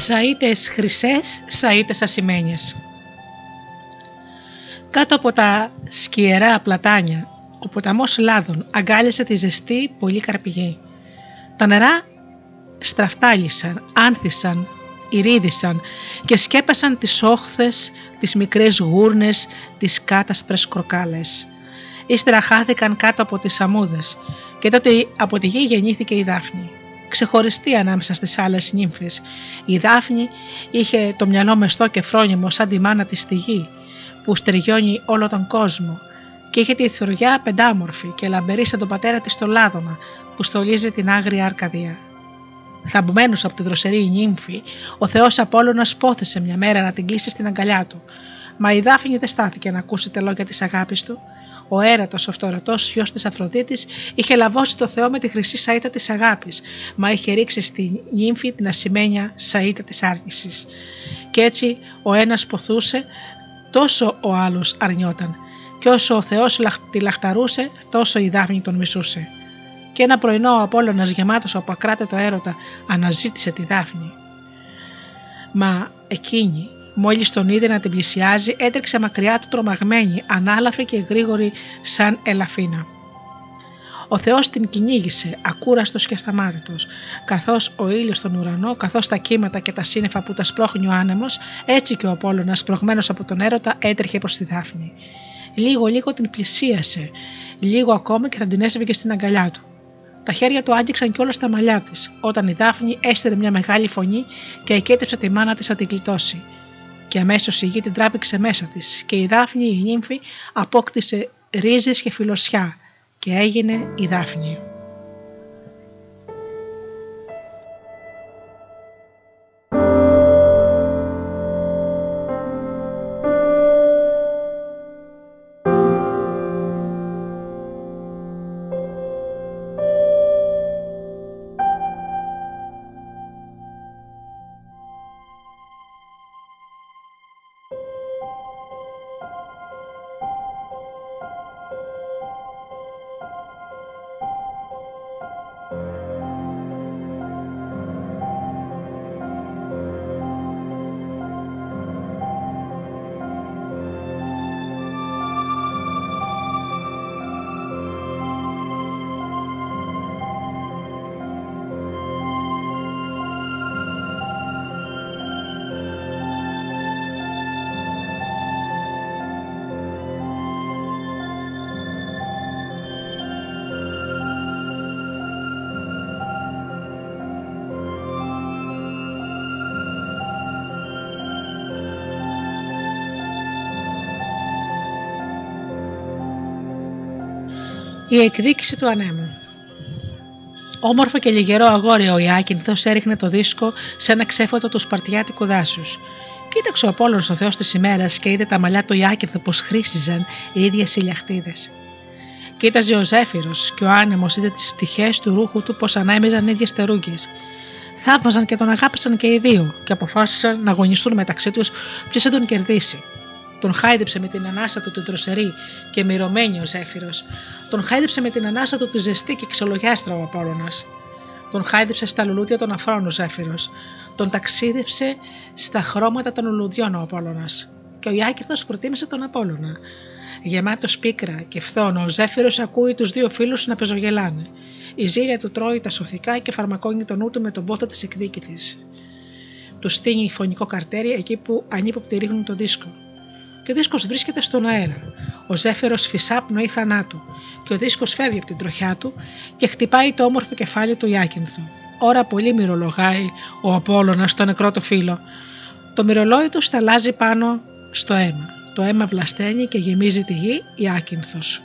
Σαΐτες χρυσές, σαΐτες ασημένιες. Κάτω από τα σκιερά πλατάνια, ο ποταμός Λάδων αγκάλιασε τη ζεστή πολύ καρπηγή. Τα νερά στραφτάλισαν, άνθησαν, ηρίδησαν και σκέπασαν τις όχθες, τις μικρές γούρνες, τις κάτασπρες κροκάλες. Ύστερα χάθηκαν κάτω από τις αμμούδες και τότε από τη γη γεννήθηκε η Δάφνη ξεχωριστή ανάμεσα στις άλλες νύμφες. Η Δάφνη είχε το μυαλό μεστό και φρόνιμο σαν τη μάνα της στη γη, που στεριώνει όλο τον κόσμο και είχε τη θωριά πεντάμορφη και λαμπερή σαν τον πατέρα της το Λάδωνα που στολίζει την άγρια Αρκαδία. Θαμπουμένος από τη δροσερή νύμφη, ο Θεός Απόλλωνας πόθεσε μια μέρα να την κλείσει στην αγκαλιά του. Μα η Δάφνη δεν στάθηκε να ακούσει τα λόγια της αγάπης του ο έρατος, ο φτωρατός γιος της Αφροδίτης, είχε λαβώσει το Θεό με τη χρυσή σαΐτα της αγάπης, μα είχε ρίξει στη νύμφη την ασημένια σαΐτα της άρνηση. Και έτσι ο ένας ποθούσε, τόσο ο άλλος αρνιόταν. Και όσο ο Θεός τη λαχταρούσε, τόσο η Δάφνη τον μισούσε. Και ένα πρωινό ο Απόλλωνας γεμάτος από ακράτετο έρωτα αναζήτησε τη Δάφνη. Μα εκείνη Μόλις τον είδε να την πλησιάζει, έτρεξε μακριά του τρομαγμένη, ανάλαφη και γρήγορη σαν ελαφίνα. Ο Θεός την κυνήγησε, ακούραστος και ασταμάτητος. Καθώς ο ήλιος στον ουρανό, καθώς τα κύματα και τα σύννεφα που τα σπρώχνει ο άνεμος, έτσι και ο Απόλλωνας, σπρωγμένος από τον έρωτα, έτρεχε προς τη Δάφνη. Λίγο λίγο την πλησίασε, λίγο ακόμα και θα την έσβηκε στην αγκαλιά του. Τα χέρια του άγγιξαν κιόλας τα μαλλιά της, όταν η Δάφνη έστερε μια μεγάλη φωνή και εκέτεψε τη μάνα της να την γλιτώσει και αμέσως η γη την τράβηξε μέσα της και η Δάφνη η νύμφη απόκτησε ρίζες και φιλοσιά και έγινε η Δάφνη. Η εκδίκηση του ανέμου. Όμορφο και λιγερό αγόρι ο Ιάκυνθος έριχνε το δίσκο σε ένα ξέφωτο του Σπαρτιάτικου δάσους. Κοίταξε ο Απόλλων ο Θεός της ημέρας και είδε τα μαλλιά του Ιάκυνθου πως χρήσιζαν οι ίδιες ηλιαχτίδε. Κοίταζε ο Ζέφυρος και ο άνεμος είδε τις πτυχές του ρούχου του πως ανάμεζαν ίδιες τερούγγε. Θαύμαζαν και τον αγάπησαν και οι δύο και αποφάσισαν να αγωνιστούν μεταξύ τους ποιος θα τον κερδίσει. Τον χάιδεψε με την ανάσα του την τροσερή και μυρωμένη ο Ζέφυρος. Τον χάιδεψε με την ανάσα του τη ζεστή και ξελογιάστρα ο Απόλωνα. Τον χάιδεψε στα λουλούδια των αφρών ο Ζέφυρος. Τον ταξίδεψε στα χρώματα των λουλουδιών ο Απόλωνα. Και ο Ιάκηθο προτίμησε τον Απόλωνα. Γεμάτος πίκρα και φθόνο, ο Ζέφυρος ακούει τους δύο φίλους να πεζογελάνε. Η ζήλια του τρώει τα σωθικά και φαρμακώνει τον νου του με τον πόθο της εκδίκηθης. Του στείνει φωνικό καρτέρι εκεί που ανύποπτοι ρίχνουν το δίσκο και ο δίσκος βρίσκεται στον αέρα. Ο ζέφερος φυσά πνοή θανάτου και ο δίσκος φεύγει από την τροχιά του και χτυπάει το όμορφο κεφάλι του Ιάκυνθου. Ώρα πολύ μυρολογάει ο Απόλλωνας στο νεκρό του φίλο. Το μυρολόι του σταλάζει πάνω στο αίμα. Το αίμα βλασταίνει και γεμίζει τη γη Ιάκυνθος.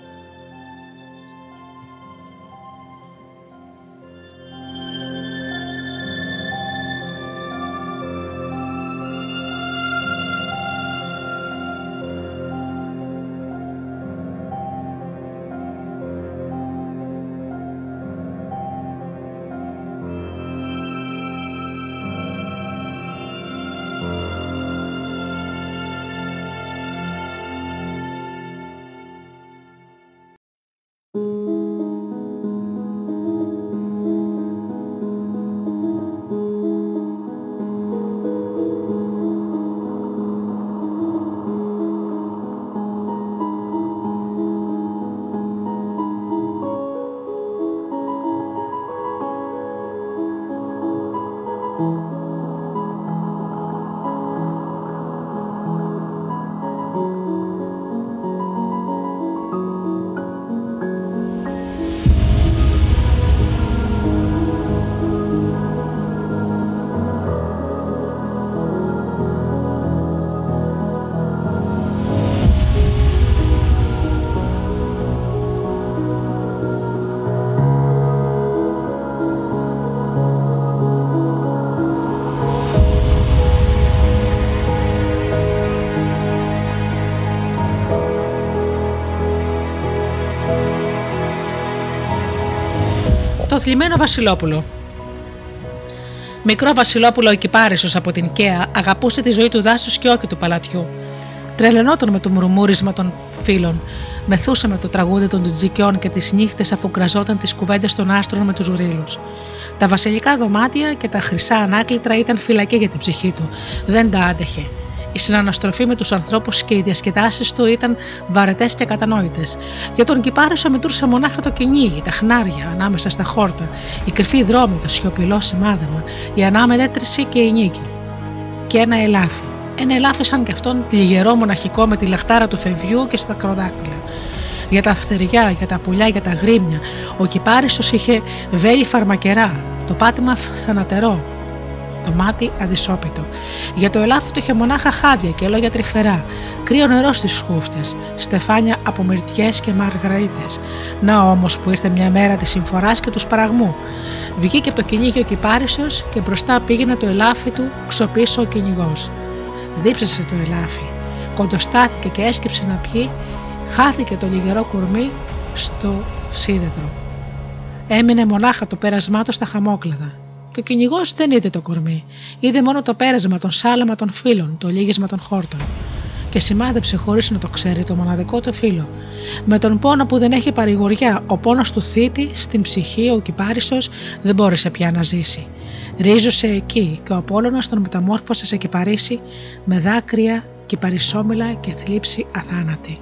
Θλιμμένο Βασιλόπουλο. Μικρό Βασιλόπουλο ο Κυπάρισος από την Καία αγαπούσε τη ζωή του δάσους και όχι του παλατιού. Τρελαινόταν με το μουρμούρισμα των φίλων, μεθούσε με το τραγούδι των τζιτζικιών και τις νύχτες αφού κραζόταν τις κουβέντες των άστρων με τους ρήλου. Τα βασιλικά δωμάτια και τα χρυσά ανάκλητρα ήταν φυλακή για την ψυχή του, δεν τα άντεχε. Η συναναστροφή με τους ανθρώπους και οι διασκεδάσεις του ήταν βαρετές και κατανόητες. Για τον Κυπάρισο μετρούσε μονάχα το κυνήγι, τα χνάρια ανάμεσα στα χόρτα, η κρυφή δρόμη, το σιωπηλό σημάδεμα, η ανάμετρηση και η νίκη. Και ένα ελάφι. Ένα ελάφι σαν και αυτόν λιγερό μοναχικό με τη λαχτάρα του φευγιού και στα κροδάκτυλα. Για τα φτεριά, για τα πουλιά, για τα γρήμια, ο Κυπάρισος είχε βέλη φαρμακερά, το πάτημα θανατερό, το μάτι αδυσόπιτο. Για το ελάφι του είχε μονάχα χάδια και λόγια τρυφερά, κρύο νερό στις χούφτες, στεφάνια από μυρτιές και μαργαρίτε. Να όμως που ήρθε μια μέρα της συμφοράς και του σπαραγμού. Βγήκε από το κυνήγι ο Κυπάρισο και μπροστά πήγαινε το ελάφι του ξοπίσω ο κυνηγός. Δίψασε το ελάφι, κοντοστάθηκε και έσκυψε να πιει, χάθηκε το λιγερό κουρμί στο σίδετρο. Έμεινε μονάχα το πέρασμά του στα χαμόκλαδα και ο κυνηγός δεν είδε το κορμί. Είδε μόνο το πέρασμα, τον σάλαμα των φίλων, το λύγισμα των χόρτων. Και σημάδεψε χωρίς να το ξέρει το μοναδικό του φίλο. Με τον πόνο που δεν έχει παρηγοριά, ο πόνος του θήτη στην ψυχή, ο κυπάρισος δεν μπόρεσε πια να ζήσει. Ρίζωσε εκεί και ο Απόλλωνας τον μεταμόρφωσε σε κυπαρίσι με δάκρυα, κυπαρισόμυλα και θλίψη αθάνατη.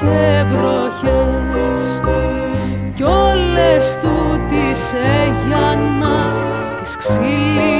Και βροχές κι όλες τούτης έγιναν τις ξύλινες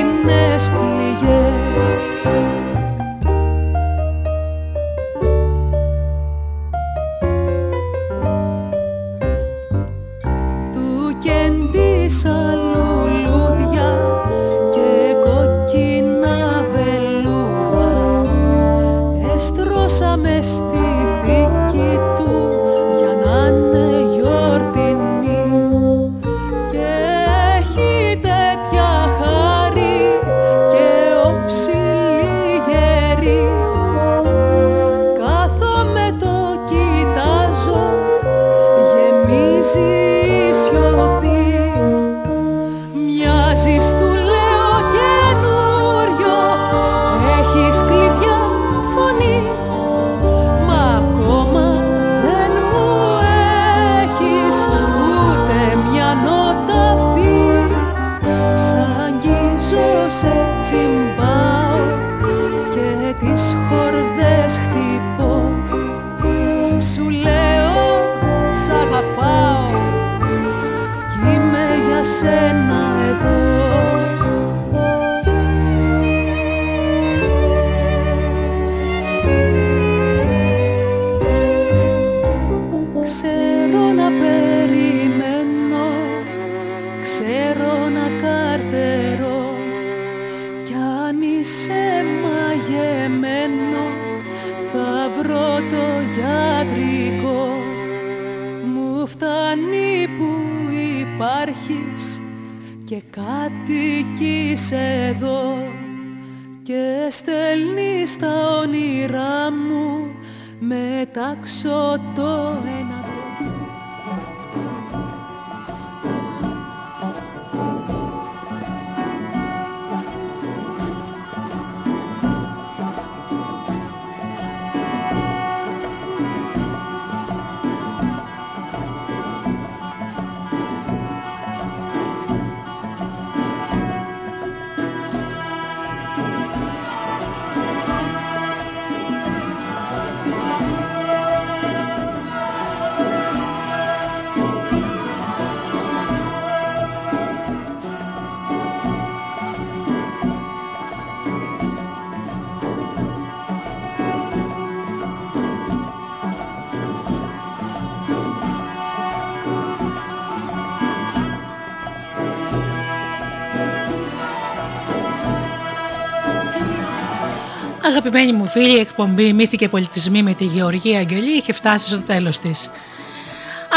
Αγαπημένοι μου φίλοι, η εκπομπή Μύθοι και Πολιτισμοί με τη Γεωργία Αγγελή είχε φτάσει στο τέλος της.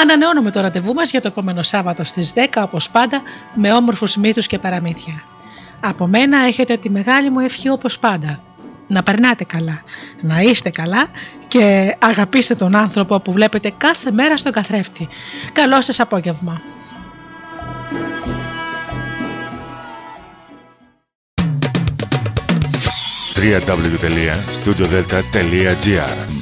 Ανανεώνουμε το ραντεβού μας για το επόμενο Σάββατο στις 10 όπως πάντα με όμορφους μύθους και παραμύθια. Από μένα έχετε τη μεγάλη μου ευχή όπως πάντα. Να περνάτε καλά, να είστε καλά και αγαπήστε τον άνθρωπο που βλέπετε κάθε μέρα στον καθρέφτη. Καλό σας απόγευμα. www.studiodelta.gr